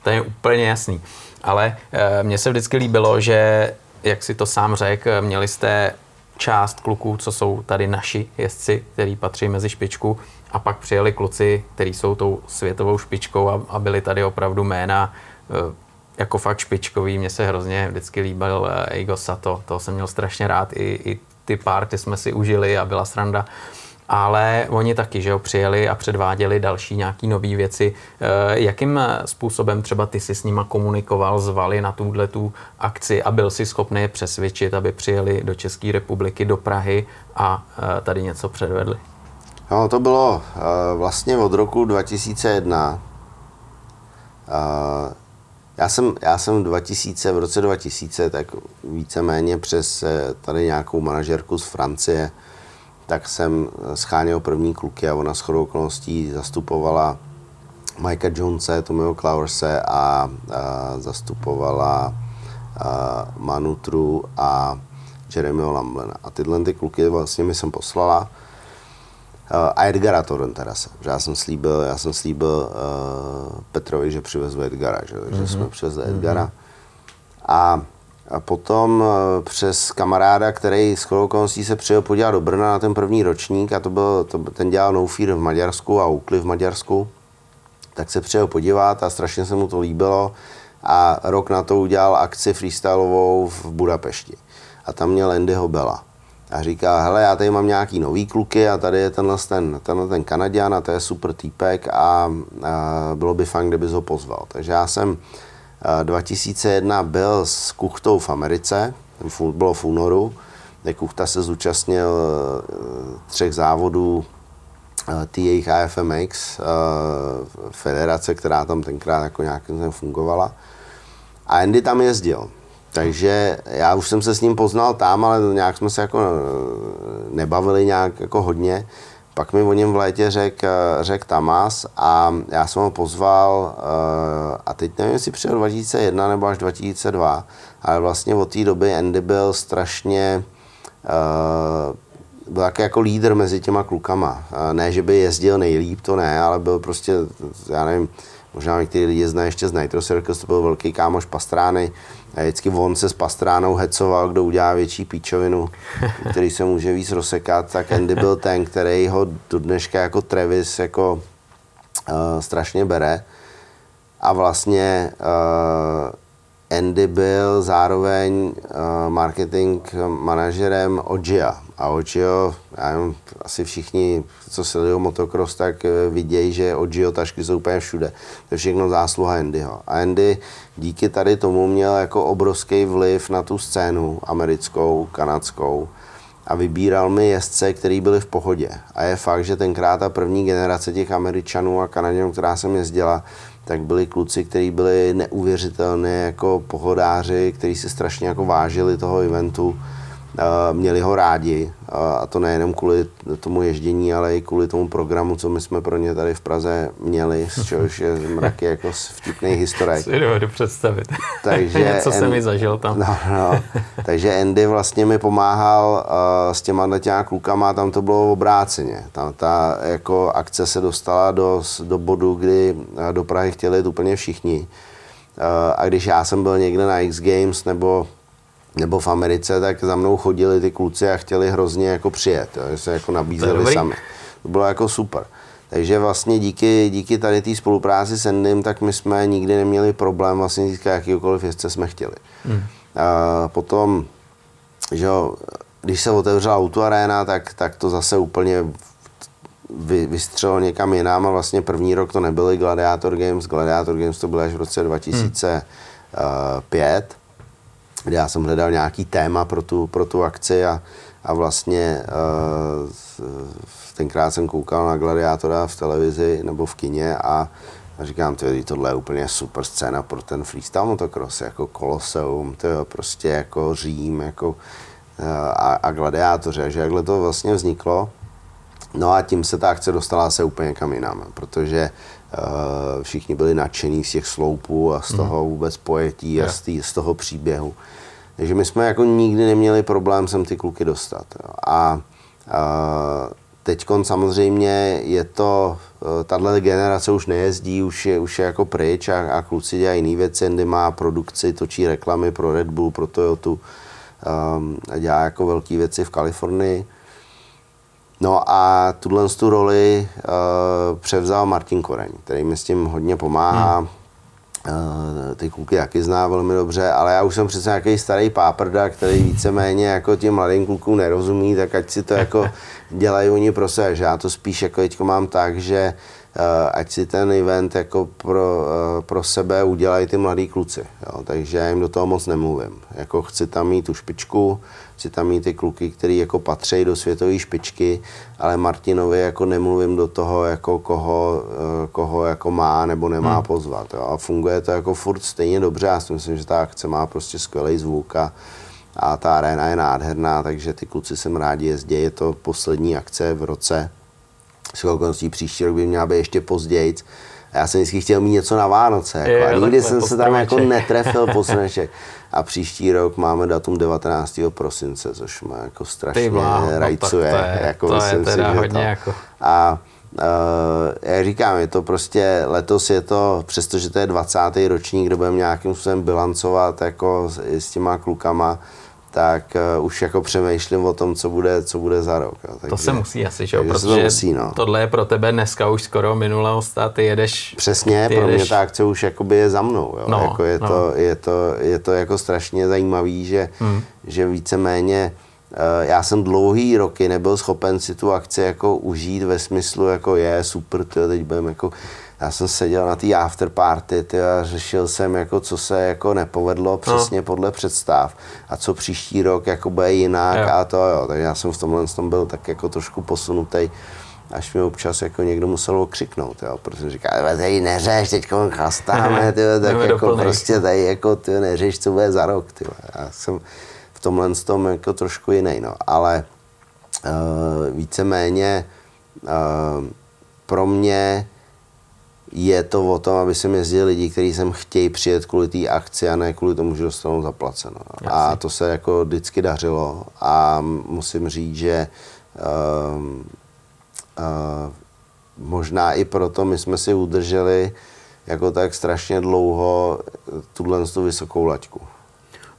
to je úplně jasný. Ale e, mně se vždycky líbilo, že, jak si to sám řekl, měli jste část kluků, co jsou tady naši jezdci, který patří mezi špičku, a pak přijeli kluci, kteří jsou tou světovou špičkou a, a byli tady opravdu jména e, jako fakt špičkový. Mně se hrozně vždycky líbil e, Igo Sato, toho jsem měl strašně rád, i, i ty párty jsme si užili a byla sranda ale oni taky, že jo, přijeli a předváděli další nějaký nové věci. Eh, jakým způsobem třeba ty si s nima komunikoval, zvali na tuhle tu akci a byl si schopný je přesvědčit, aby přijeli do České republiky, do Prahy a eh, tady něco předvedli? No, to bylo eh, vlastně od roku 2001. Já jsem, já jsem 2000, v roce 2000 tak víceméně přes tady nějakou manažerku z Francie tak jsem scháněl první kluky a ona s chodou okolností zastupovala Mikea Jonese, Tomio Clowerse a, a zastupovala a Manutru a Jeremyho Lamblena. A tyhle ty kluky vlastně mi jsem poslala a Edgara Torrenterase. Já jsem slíbil, já jsem slíbil uh, Petrovi, že přivezu Edgara, že, mm-hmm. že jsme přivezli Edgara. Mm-hmm. A a potom eh, přes kamaráda, který s okolností se přijel podívat do Brna na ten první ročník a to byl, to, ten dělal No Fear v Maďarsku a Oakley v Maďarsku, tak se přijel podívat a strašně se mu to líbilo a rok na to udělal akci freestyleovou v Budapešti. A tam měl Andyho Bela. A říká, hele, já tady mám nějaký nový kluky a tady je tenhle ten, tenhle ten Kanaděn a to je super týpek a, a bylo by fajn, kdyby ho pozval. Takže já jsem 2001 byl s Kuchtou v Americe, bylo v únoru, kde Kuchta se zúčastnil eh, třech závodů eh, TH AFMX, eh, federace, která tam tenkrát jako nějakým fungovala. A Andy tam jezdil. Takže já už jsem se s ním poznal tam, ale nějak jsme se jako nebavili nějak jako hodně. Pak mi o něm v létě řekl řek Tamas a já jsem ho pozval eh, a teď nevím, jestli přijel 2001 nebo až 2002, ale vlastně od té doby Andy byl strašně uh, byl taky jako lídr mezi těma klukama. Ne, že by jezdil nejlíp, to ne, ale byl prostě, já nevím, možná někteří lidi znají ještě z Nitro Circus, to byl velký kámoš Pastrány. A vždycky on se s Pastránou hecoval, kdo udělá větší píčovinu, který se může víc rozsekat, tak Andy byl ten, který ho do dneška jako Travis jako uh, strašně bere. A vlastně uh, Andy byl zároveň uh, marketing manažerem Ogia. A Ogio, já asi všichni, co sledují motocross, tak eh, vidějí, že Ogio tašky jsou úplně všude. To je všechno zásluha Andyho. A Andy díky tady tomu měl jako obrovský vliv na tu scénu americkou, kanadskou a vybíral mi jezdce, který byli v pohodě. A je fakt, že tenkrát ta první generace těch Američanů a Kanaděnů, která jsem jezdila, tak byli kluci, kteří byli neuvěřitelně jako pohodáři, kteří si strašně jako vážili toho eventu, měli ho rádi a to nejenom kvůli tomu ježdění, ale i kvůli tomu programu, co my jsme pro ně tady v Praze měli, z čehož je mraky jako vtipných historek. Si dovedu představit. Takže Co jsem mi zažil tam. No, no. Takže Andy vlastně mi pomáhal uh, s těma těma klukama, tam to bylo obráceně. Tam ta jako akce se dostala do, do bodu, kdy do Prahy chtěli jít úplně všichni. Uh, a když já jsem byl někde na X Games nebo nebo v Americe, tak za mnou chodili ty kluci a chtěli hrozně jako přijet, jo, se jako nabízeli sami. To bylo jako super. Takže vlastně díky, díky tady té spolupráci s Endym, tak my jsme nikdy neměli problém vlastně získat jakýkoliv jezdce jsme chtěli. Hmm. A potom, že jo, když se otevřela Auto Arena, tak, tak to zase úplně vy, vystřelilo někam jinam a vlastně první rok to nebyly Gladiator Games, Gladiator Games to bylo až v roce 2005. Hmm kde já jsem hledal nějaký téma pro tu, pro tu akci a, a vlastně uh, tenkrát jsem koukal na Gladiátora v televizi nebo v kině a, a říkám, tyjo, tohle je úplně super scéna pro ten freestyle motocross, jako Koloseum, to je prostě jako Řím, jako uh, a, a gladiátoře, že jakhle to vlastně vzniklo. No a tím se ta akce dostala se úplně kam jinam, protože všichni byli nadšení z těch sloupů a z mhm. toho vůbec pojetí a z, tý, z toho příběhu. Takže my jsme jako nikdy neměli problém sem ty kluky dostat. Jo. A, a teď samozřejmě je to, eh, tahle generace už nejezdí, už je, už je jako pryč a, a kluci dělají jiné věci, Andy má produkci, točí reklamy pro Red Bull, pro Toyota um, a dělá jako velké věci v Kalifornii. No a tuhle tu roli uh, převzal Martin Koreň, který mi s tím hodně pomáhá. Hmm. Uh, ty kluky taky zná velmi dobře, ale já už jsem přece nějaký starý páprda, který víceméně jako těm mladým klukům nerozumí, tak ať si to jako dělají oni pro sebe. Že já to spíš jako teďko mám tak, že uh, ať si ten event jako pro, uh, pro sebe udělají ty mladí kluci. Jo? Takže já jim do toho moc nemluvím. Jako chci tam mít tu špičku, chci tam mít ty kluky, který jako patří do světové špičky, ale Martinovi jako nemluvím do toho, jako koho, eh, koho jako má nebo nemá hmm. pozvat. Jo. A funguje to jako furt stejně dobře. Já si myslím, že ta akce má prostě skvělý zvuk a, a ta arena je nádherná, takže ty kluci sem rádi jezdí. Je to poslední akce v roce. S příští rok by měla být ještě později. A já jsem vždycky chtěl mít něco na Vánoce. Jako, je, a nikdy jsem se tam jako netrefil po A příští rok máme datum 19. prosince, což má jako strašně vláho, rajcuje. No, to je, jako to je teda si, hodně to. jako... A Uh, jak říkám, je to prostě, letos je to, přestože to je 20. ročník, kde budeme nějakým způsobem bilancovat jako s, s těma klukama, tak uh, už jako přemýšlím o tom, co bude, co bude za rok. Takže, to se musí asi, že jo? protože to musí, no. tohle je pro tebe dneska už skoro minulost a ty jedeš... Přesně, ty pro jedeš... mě ta akce už jakoby je za mnou. Jo. No, jako je, no. to, je, to, je to jako strašně zajímavý, že, hmm. že víceméně uh, já jsem dlouhý roky nebyl schopen si tu akci jako užít ve smyslu jako je super, tyjo, teď budeme jako já jsem seděl na té afterparty ty, a řešil jsem, jako, co se jako nepovedlo no. přesně no. podle představ a co příští rok jako bude jinak jo. a to jo. Takže já jsem v tomhle tom byl tak jako trošku posunutý až mi občas jako někdo musel okřiknout, jo, protože říká, tady neřeš, teď chlastáme, ty, tak jako doplnej. prostě tady jako ty neřeš, co bude za rok. Ty. Já jsem v tomhle tom jako trošku jiný, no, ale uh, víceméně uh, pro mě je to o tom, aby sem jezdili lidi, kteří sem chtějí přijet kvůli té akci a ne kvůli tomu, že dostanou zaplaceno. Jasně. A to se jako vždycky dařilo a musím říct, že uh, uh, možná i proto my jsme si udrželi jako tak strašně dlouho tuhle tu vysokou laťku.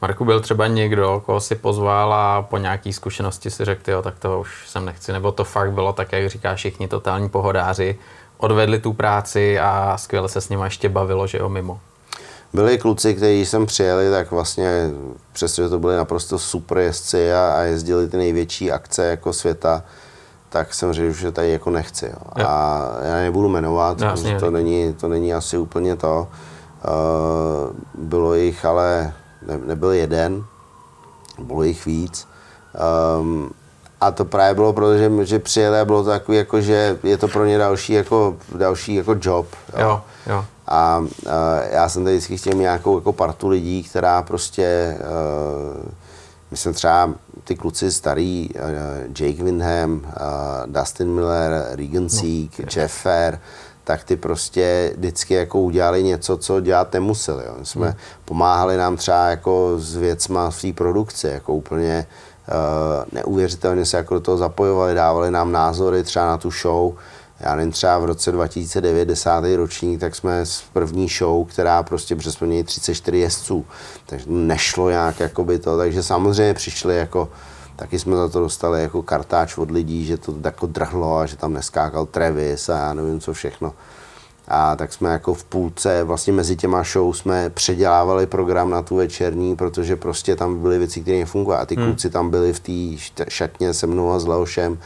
Marku, byl třeba někdo, koho si pozval a po nějaký zkušenosti si řekl, jo, tak to už sem nechci, nebo to fakt bylo tak, jak říká všichni totální pohodáři, odvedli tu práci a skvěle se s nimi ještě bavilo, že jo, mimo. Byli kluci, kteří sem přijeli, tak vlastně přestože to byli naprosto super jezdci a, a jezdili ty největší akce jako světa, tak jsem řekl, že tady jako nechci. Jo. Jo. A já nebudu jmenovat, Jasně, to není, to není asi úplně to. Uh, bylo jich ale, ne, nebyl jeden, bylo jich víc. Um, a to právě bylo, protože že přijeli a bylo to takový, jako, že je to pro ně další jako, další jako job. Jo. Jo, jo. A, a já jsem tady vždycky chtěl nějakou jako partu lidí, která prostě, uh, myslím třeba ty kluci starý, uh, Jake Windham, uh, Dustin Miller, Regan Seek, no, Jeff Fair, tak ty prostě vždycky jako udělali něco, co dělat nemuseli. Jo. My jsme hmm. pomáhali nám třeba jako s věcma v té produkci, jako úplně neuvěřitelně se jako do toho zapojovali, dávali nám názory třeba na tu show, já nevím, třeba v roce 2009, desátý ročník, tak jsme s první show, která prostě, protože měli 34 jezdců, takže nešlo nějak jakoby to, takže samozřejmě přišli jako, taky jsme za to dostali jako kartáč od lidí, že to jako drhlo a že tam neskákal Travis a já nevím co všechno. A tak jsme jako v půlce, vlastně mezi těma show jsme předělávali program na tu večerní, protože prostě tam byly věci, které nefungovaly. A ty hmm. kluci tam byli v té šatně se mnou a s Leošem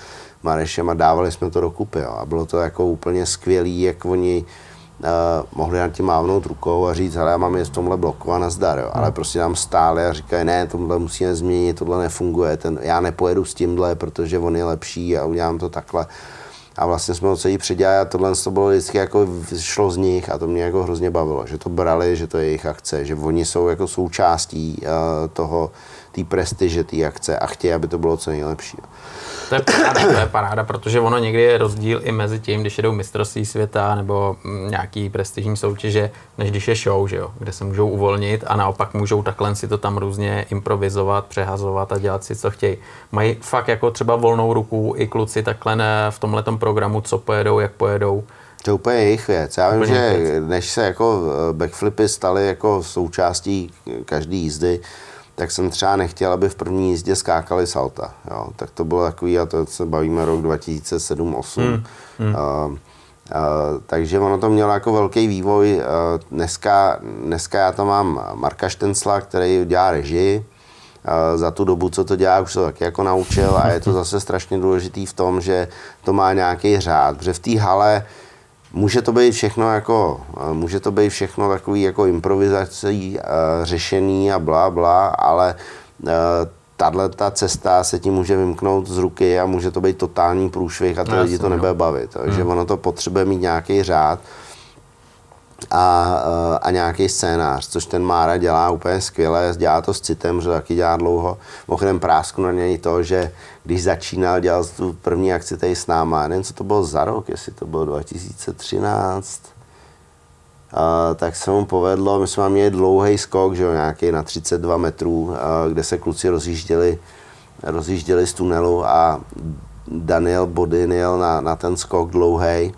Marešem a dávali jsme to dokupy. Jo. A bylo to jako úplně skvělý, jak oni uh, mohli na tím mávnout rukou a říct, ale já mám je v tomhle bloku a nazdar, jo. ale prostě tam stáli a říkají, ne, tohle musíme změnit, tohle nefunguje, ten, já nepojedu s tímhle, protože on je lepší a udělám to takhle. A vlastně jsme ho celý předělali a tohle to bylo vždycky jako šlo z nich a to mě jako hrozně bavilo, že to brali, že to je jejich akce, že oni jsou jako součástí uh, toho, té prestiže té akce a chtějí, aby to bylo co nejlepší. To je paráda, to je paráda, protože ono někdy je rozdíl i mezi tím, když jedou mistrovství světa nebo mm, nějaký prestižní soutěže, než když je show, že jo, kde se můžou uvolnit a naopak můžou takhle si to tam různě improvizovat, přehazovat a dělat si, co chtějí. Mají fakt jako třeba volnou ruku i kluci takhle v tomhle programu, co pojedou, jak pojedou. To je úplně jejich věc. Já vím, že než se jako eh, backflipy staly jako součástí každé jízdy, tak jsem třeba nechtěl, aby v první jízdě skákali salta. Jo. Tak to bylo takový, a to se bavíme rok 2007-2008. Hmm. Hmm. Uh, uh, takže ono to mělo jako velký vývoj. Uh, dneska, dneska já tam mám Marka Štencla, který dělá režii. Uh, za tu dobu, co to dělá, už to taky jako naučil a je to zase strašně důležitý v tom, že to má nějaký řád, protože v té hale Může to být všechno jako, může to být všechno takový jako improvizací, řešený a blá, blá, ale tahle ta cesta se ti může vymknout z ruky a může to být totální průšvih a ty no, lidi to nebude bavit. Takže hmm. ono to potřebuje mít nějaký řád a, a nějaký scénář, což ten Mára dělá úplně skvěle, dělá to s citem, že taky dělá dlouho. Mimochodem prásknu na něj to, že když začínal, dělal tu první akci tady s náma, nevím, co to bylo za rok, jestli to bylo 2013, a, tak se mu povedlo, my jsme měli dlouhý skok, že jo, nějaký na 32 metrů, a, kde se kluci rozjížděli, rozjížděli z tunelu a Daniel Bodin jel na, na ten skok dlouhý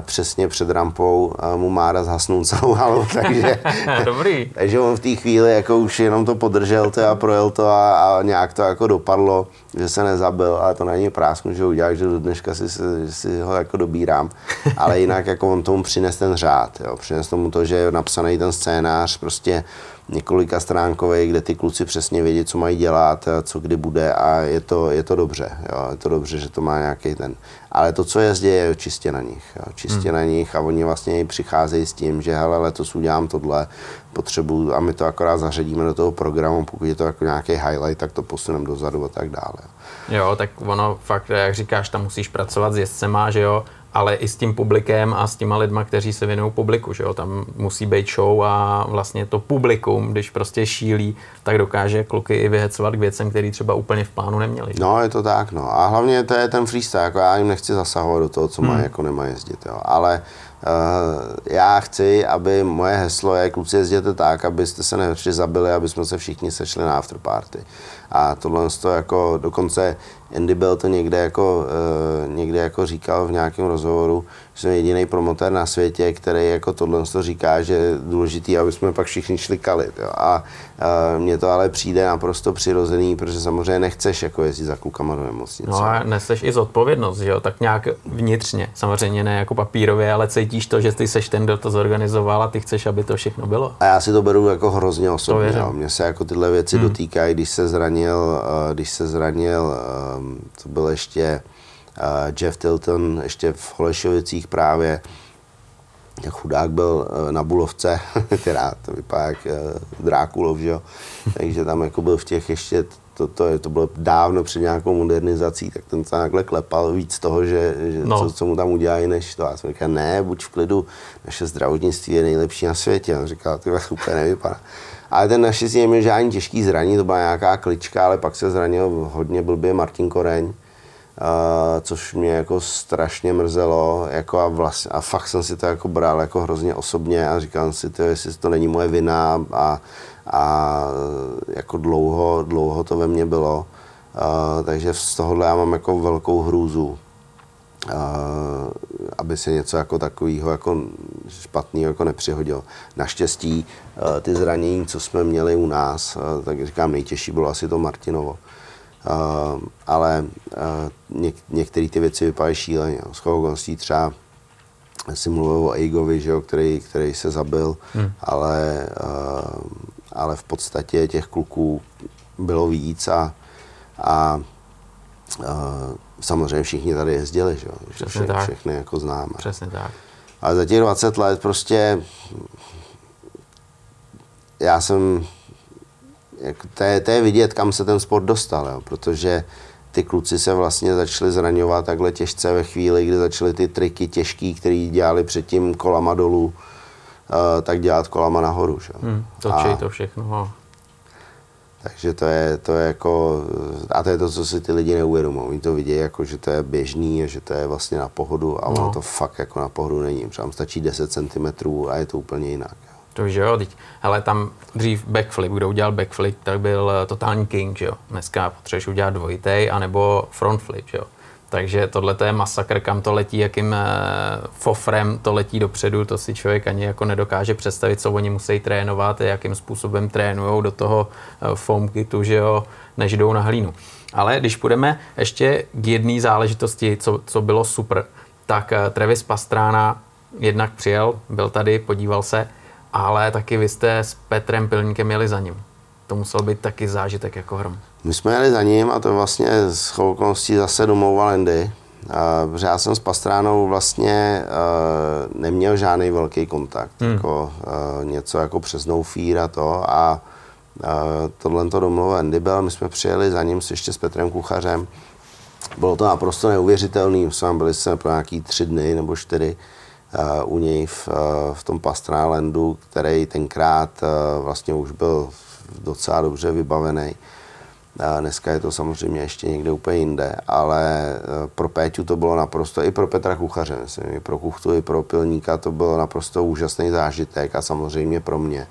přesně před rampou mu Mára zhasnul celou halu, takže, Dobrý. takže on v té chvíli jako už jenom to podržel to a projel to a, a nějak to jako dopadlo, že se nezabil, ale to není prásknu, že udělal, že do dneška si, si, si ho jako dobírám, ale jinak jako on tomu přines ten řád, jo. přines tomu to, že je napsaný ten scénář, prostě několika stránkový, kde ty kluci přesně vědí, co mají dělat, co kdy bude a je to, je to dobře. Jo. Je to dobře, že to má nějaký ten. Ale to, co jezdí, je čistě na nich. Jo. Čistě hmm. na nich a oni vlastně přicházejí s tím, že hele, letos udělám tohle, potřebuju a my to akorát zařadíme do toho programu, pokud je to jako nějaký highlight, tak to posuneme dozadu a tak dále. Jo, tak ono fakt, jak říkáš, tam musíš pracovat s jezdcema, že jo, ale i s tím publikem a s těma lidma, kteří se věnují publiku, že jo? Tam musí být show a vlastně to publikum, když prostě šílí, tak dokáže kluky i vyhecovat k věcem, který třeba úplně v plánu neměli. No, je to tak, no. A hlavně to je ten freestyle, jako já jim nechci zasahovat do toho, co hmm. mají, jako nemají jezdit, jo. Ale já chci, aby moje heslo je, kluci jezděte tak, abyste se nevšli zabili, aby jsme se všichni sešli na afterparty. A tohle to jako dokonce Andy Bell to někde jako, uh, někde jako říkal v nějakém rozhovoru, že jsem jediný promotér na světě, který jako tohle to říká, že je důležitý, aby jsme pak všichni šli kalit. Jo. A mně to ale přijde naprosto přirozený, protože samozřejmě nechceš jako jezdit za klukama do nemocnice. No a neseš i zodpovědnost, že jo, tak nějak vnitřně, samozřejmě ne jako papírově, ale cítíš to, že ty seš ten, kdo to zorganizoval a ty chceš, aby to všechno bylo. A já si to beru jako hrozně osobně. Mně se jako tyhle věci hmm. dotýkají, když se zranil, uh, když se zranil to byl ještě Jeff Tilton, ještě v Holešovicích právě, jak chudák byl e, na Bulovce, která to vypadá jak e, Drákulov, že jo? takže tam jako byl v těch ještě, to, to, to bylo dávno před nějakou modernizací, tak ten se takhle klepal víc toho, že, že no. co, co, mu tam udělají, než to. Já jsem říkal, ne, buď v klidu, naše zdravotnictví je nejlepší na světě. On říkal, to úplně nevypadá. Ale ten naštěstí neměl žádný těžký zraní, to byla nějaká klička, ale pak se zranil hodně blbě Martin Koreň, uh, což mě jako strašně mrzelo jako a, vlastně, a fakt jsem si to jako bral jako hrozně osobně a říkal si, to, jestli to není moje vina a, a jako dlouho, dlouho to ve mně bylo. Uh, takže z tohohle já mám jako velkou hrůzu aby se něco jako takového jako špatného jako nepřihodilo. Naštěstí ty zranění, co jsme měli u nás, tak říkám, nejtěžší bylo asi to Martinovo. Ale něk, některé ty věci vypadají šíleně. S okolností třeba si mluvil o Eigovi, že jo, který, který se zabil, hmm. ale, ale v podstatě těch kluků bylo víc a, a samozřejmě všichni tady jezdili, že jo? Vše, tak. všechny jako známe. Přesně tak. Ale za těch 20 let prostě já jsem, jak, to, je, to je vidět, kam se ten sport dostal, jo? protože ty kluci se vlastně začali zraňovat takhle těžce ve chvíli, kdy začaly ty triky těžký, které dělali předtím kolama dolů, uh, tak dělat kolama nahoru. Že? Hmm, točí to všechno. Takže to je, to je jako, a to je to, co si ty lidi neuvědomují. Oni to vidějí jako, že to je běžný a že to je vlastně na pohodu, ale no. ono to fakt jako na pohodu není. Třeba stačí 10 cm a je to úplně jinak. Jo. To že jo, teď, hele, tam dřív backflip, kdo udělal backflip, tak byl eh, totální king, že jo. Dneska potřebuješ udělat dvojitej, anebo frontflip, že jo. Takže tohle je masakr, kam to letí, jakým e, fofrem to letí dopředu, to si člověk ani jako nedokáže představit, co oni musí trénovat, jakým způsobem trénují do toho e, foam kitu, že jo, než jdou na hlínu. Ale když půjdeme ještě k jedné záležitosti, co, co bylo super, tak e, Travis Pastrána jednak přijel, byl tady, podíval se, ale taky vy jste s Petrem Pilníkem jeli za ním. To musel být taky zážitek jako hrom. My jsme jeli za ním a to vlastně s chvilkoností zase domlouval Andy. Protože já jsem s Pastránou vlastně uh, neměl žádný velký kontakt. Hmm. Jako, uh, něco jako přes no fear a to. A uh, tohle to domluvil Andy byl. My jsme přijeli za ním ještě s Petrem Kuchařem. Bylo to naprosto neuvěřitelné. Jsme byli jsme pro nějaký tři dny nebo čtyři u něj v, v tom Pastrálandu, který tenkrát vlastně už byl docela dobře vybavený. Dneska je to samozřejmě ještě někde úplně jinde, ale e, pro Péťu to bylo naprosto, i pro Petra Kuchaře, myslím, i pro Kuchtu, i pro Pilníka to bylo naprosto úžasný zážitek a samozřejmě pro mě.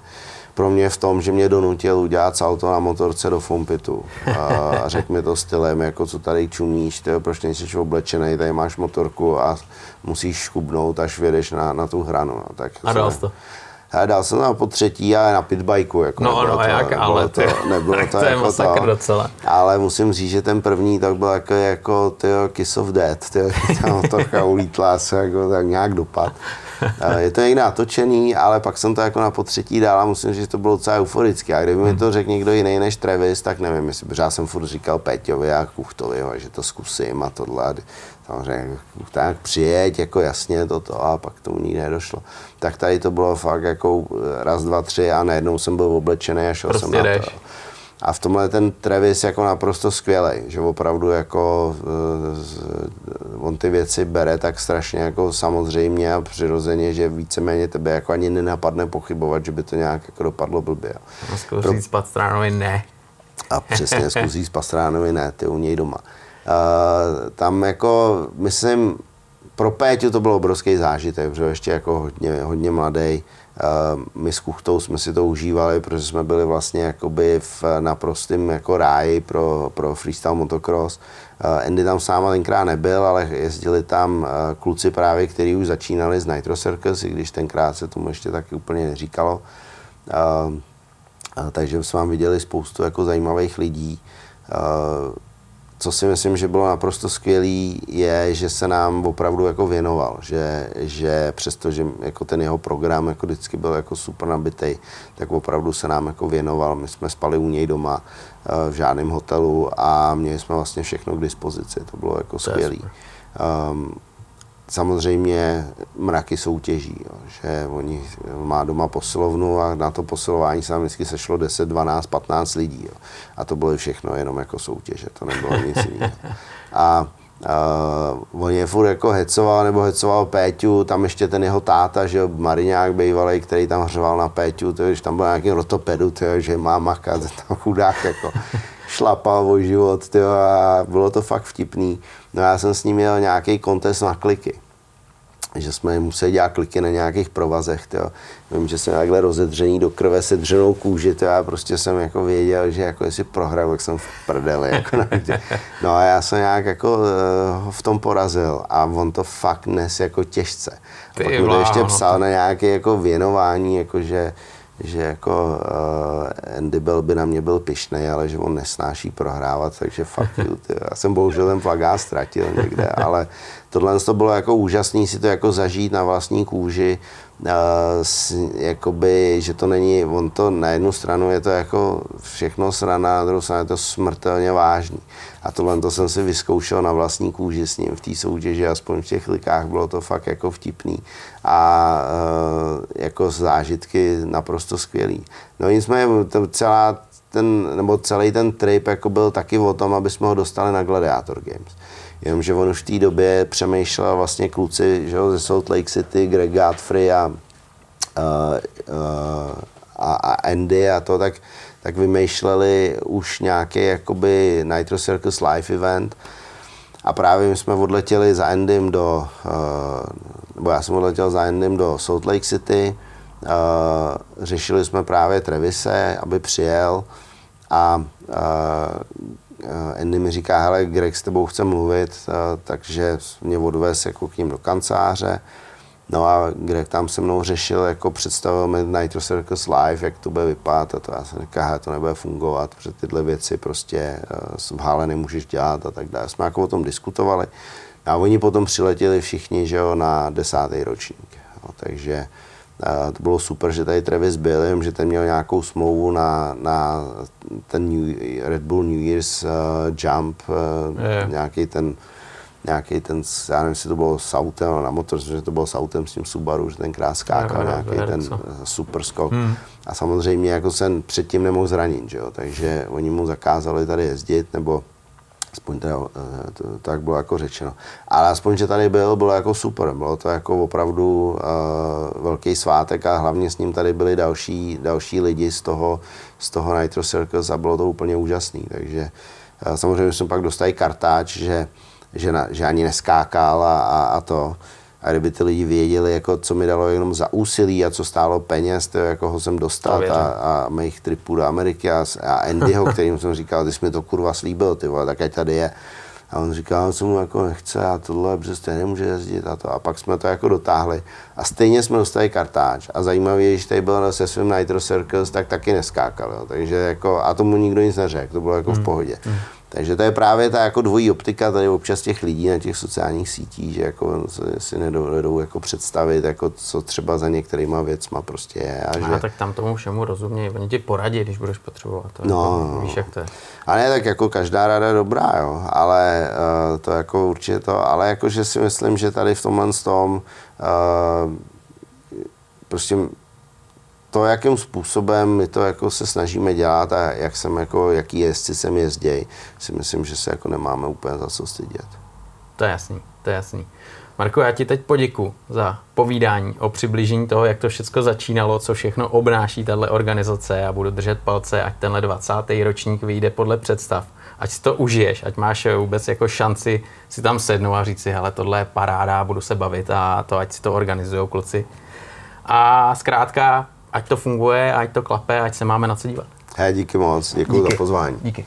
Pro mě v tom, že mě donutil udělat salto na motorce do Fompitu a řekl mi to stylem, jako co tady čumíš, tyjo, proč nejsi oblečený, tady máš motorku a musíš škubnout, až vědeš na, na tu hranu. No, tak a dal to. Já dal jsem tam po třetí a na pitbajku. Jako no, no, to, jak, ale to, nebylo to, to je jako to, docela. Ale musím říct, že ten první tak byl jako, jako tyjo, Kiss of Death. Tyjo, tam trocha ulítla se jako tak nějak dopad. Je to někde natočený, ale pak jsem to jako na potřetí dal a musím říct, že to bylo docela euforické. A kdyby hmm. mi to řekl někdo jiný než Travis, tak nevím, jestli, protože já jsem furt říkal Peťovi a Kuchtovi, že to zkusím a tohle samozřejmě tak přijeď, jako jasně toto a pak tomu nikdy nedošlo. Tak tady to bylo fakt jako raz, dva, tři a najednou jsem byl oblečený a šel prostě jsem jdeš. na to. A v tomhle ten Travis jako naprosto skvělý, že opravdu jako uh, on ty věci bere tak strašně jako samozřejmě a přirozeně, že víceméně tebe jako ani nenapadne pochybovat, že by to nějak jako dopadlo blbě. No, zkus Pro... říct Pastránovi ne. A přesně, zkus říct Pastránovi ne, ty u něj doma. Uh, tam jako, myslím, pro Péťu to byl obrovský zážitek, protože ještě jako hodně, hodně mladý. My s Kuchtou jsme si to užívali, protože jsme byli vlastně jakoby v naprostém jako ráji pro, pro freestyle motocross. Andy tam sám tenkrát nebyl, ale jezdili tam kluci právě, kteří už začínali z Nitro Circus, i když tenkrát se tomu ještě taky úplně neříkalo. Takže jsme vám viděli spoustu jako zajímavých lidí co si myslím, že bylo naprosto skvělý, je, že se nám opravdu jako věnoval, že, že přestože jako ten jeho program jako vždycky byl jako super nabitý, tak opravdu se nám jako věnoval. My jsme spali u něj doma eh, v žádném hotelu a měli jsme vlastně všechno k dispozici. To bylo jako skvělý. Um, samozřejmě mraky soutěží, jo, že oni má doma posilovnu a na to posilování se tam vždycky sešlo 10, 12, 15 lidí. Jo. A to bylo všechno jenom jako soutěže, to nebylo nic jiného. A Uh, on je furt jako hecoval, nebo hecoval Péťu, tam ještě ten jeho táta, že jo, Mariňák bývalý, který tam hřval na Péťu, to, že tam byl nějaký rotopedu, to, že má makat, tam chudák jako šlapal o život, to, a bylo to fakt vtipný. No já jsem s ním měl nějaký kontest na kliky že jsme museli dělat kliky na nějakých provazech. Tyjo. Vím, že jsem takhle rozedřený do krve se dřenou kůži, to já prostě jsem jako věděl, že jako jestli prohrál, tak jsem v prdeli. Jako no a já jsem nějak jako uh, v tom porazil a on to fakt nes jako těžce. A pak mi to ještě psal na nějaké jako věnování, jako že že jako uh, Andy Bell by na mě byl pišnej, ale že on nesnáší prohrávat, takže fakt, já jsem bohužel ten flagát ztratil někde, ale tohle to bylo jako úžasný si to jako zažít na vlastní kůži, s, jakoby, že to není, on to na jednu stranu je to jako všechno srana, na druhou stranu je to smrtelně vážný. A tohle to jsem si vyzkoušel na vlastní kůži s ním v té soutěži, aspoň v těch likách bylo to fakt jako vtipný a e, jako zážitky naprosto skvělý. No nicméně to celá ten, nebo celý ten trip jako byl taky o tom, aby jsme ho dostali na Gladiator Games. Jenomže on už v té době přemýšlel vlastně kluci že jo, ze Salt Lake City, Greg Godfrey a, uh, a, a Andy a to, tak, tak vymýšleli už nějaký jakoby Nitro Circus live event. A právě my jsme odletěli za Endym do, nebo já jsem odletěl za Endym do Salt Lake City, řešili jsme právě Trevise, aby přijel a Andy mi říká, hele, Greg s tebou chce mluvit, eh, takže mě odvez jako k ním do kanceláře. No a Greg tam se mnou řešil, jako představil mi Nitro Circus Live, jak to bude vypadat a to já jsem říkal, to nebude fungovat, protože tyhle věci prostě eh, v hále nemůžeš dělat a tak dále. Jsme jako o tom diskutovali. A oni potom přiletěli všichni, že jo, na desátý ročník. Jo, takže a to bylo super, že tady Travis byl, jenom že ten měl nějakou smlouvu na, na ten New, Red Bull New Year's uh, Jump, uh, je. nějaký ten nějaký ten, já nevím, jestli to bylo s autem, na motor, že to bylo s autem s tím Subaru, že tenkrát skákal nějaký ten super skok. Hmm. A samozřejmě jako jsem předtím nemohl zranit, že jo? takže oni mu zakázali tady jezdit, nebo Aspoň to, eh, to, tak bylo jako řečeno. Ale aspoň, že tady byl, bylo jako super. Bylo to jako opravdu uh, velký svátek a hlavně s ním tady byli další, další lidi z toho, z toho Nitro Circus a bylo to úplně úžasný. Takže uh, samozřejmě jsme pak dostali kartáč, že, že, na, že ani neskákal a, a, a to. A kdyby ty lidi věděli, jako, co mi dalo jenom za úsilí a co stálo peněz, to, jako ho jsem dostal a, a mých tripů do Ameriky a, a Andyho, kterým jsem říkal, ty jsi mi to kurva slíbil, ty vole, tak ať tady je. A on říkal, co mu jako nechce a tohle, protože stejně nemůže jezdit a to. A pak jsme to jako dotáhli. A stejně jsme dostali kartáč. A zajímavé je, že tady byl se svým Nitro Circus, tak taky neskákal. Jo. Takže jako, a tomu nikdo nic neřekl, to bylo jako hmm. v pohodě. Hmm. Takže to je právě ta jako dvojí optika tady občas těch lidí na těch sociálních sítích, že jako si nedovedou jako představit, jako co třeba za některýma věcma prostě je. A, že... a tak tam tomu všemu rozumějí, oni ti poradí, když budeš potřebovat. To no, jako, víš, jak to je. A ne, tak jako každá rada dobrá, jo, ale uh, to jako určitě to, ale jako, že si myslím, že tady v tomhle tom uh, prostě to, jakým způsobem my to jako se snažíme dělat a jak jsem jako, jaký jezdci sem jezdí, si myslím, že se jako nemáme úplně za co stydět. To je jasný, to je jasný. Marko, já ti teď poděku za povídání o přiblížení toho, jak to všechno začínalo, co všechno obnáší tahle organizace. Já budu držet palce, ať tenhle 20. ročník vyjde podle představ. Ať si to užiješ, ať máš vůbec jako šanci si tam sednout a říct si, hele, tohle je paráda, budu se bavit a to, ať si to organizují kluci. A zkrátka, ať to funguje, ať to klape, ať se máme na co dívat. Hej, díky moc, děkuji za pozvání. Díky.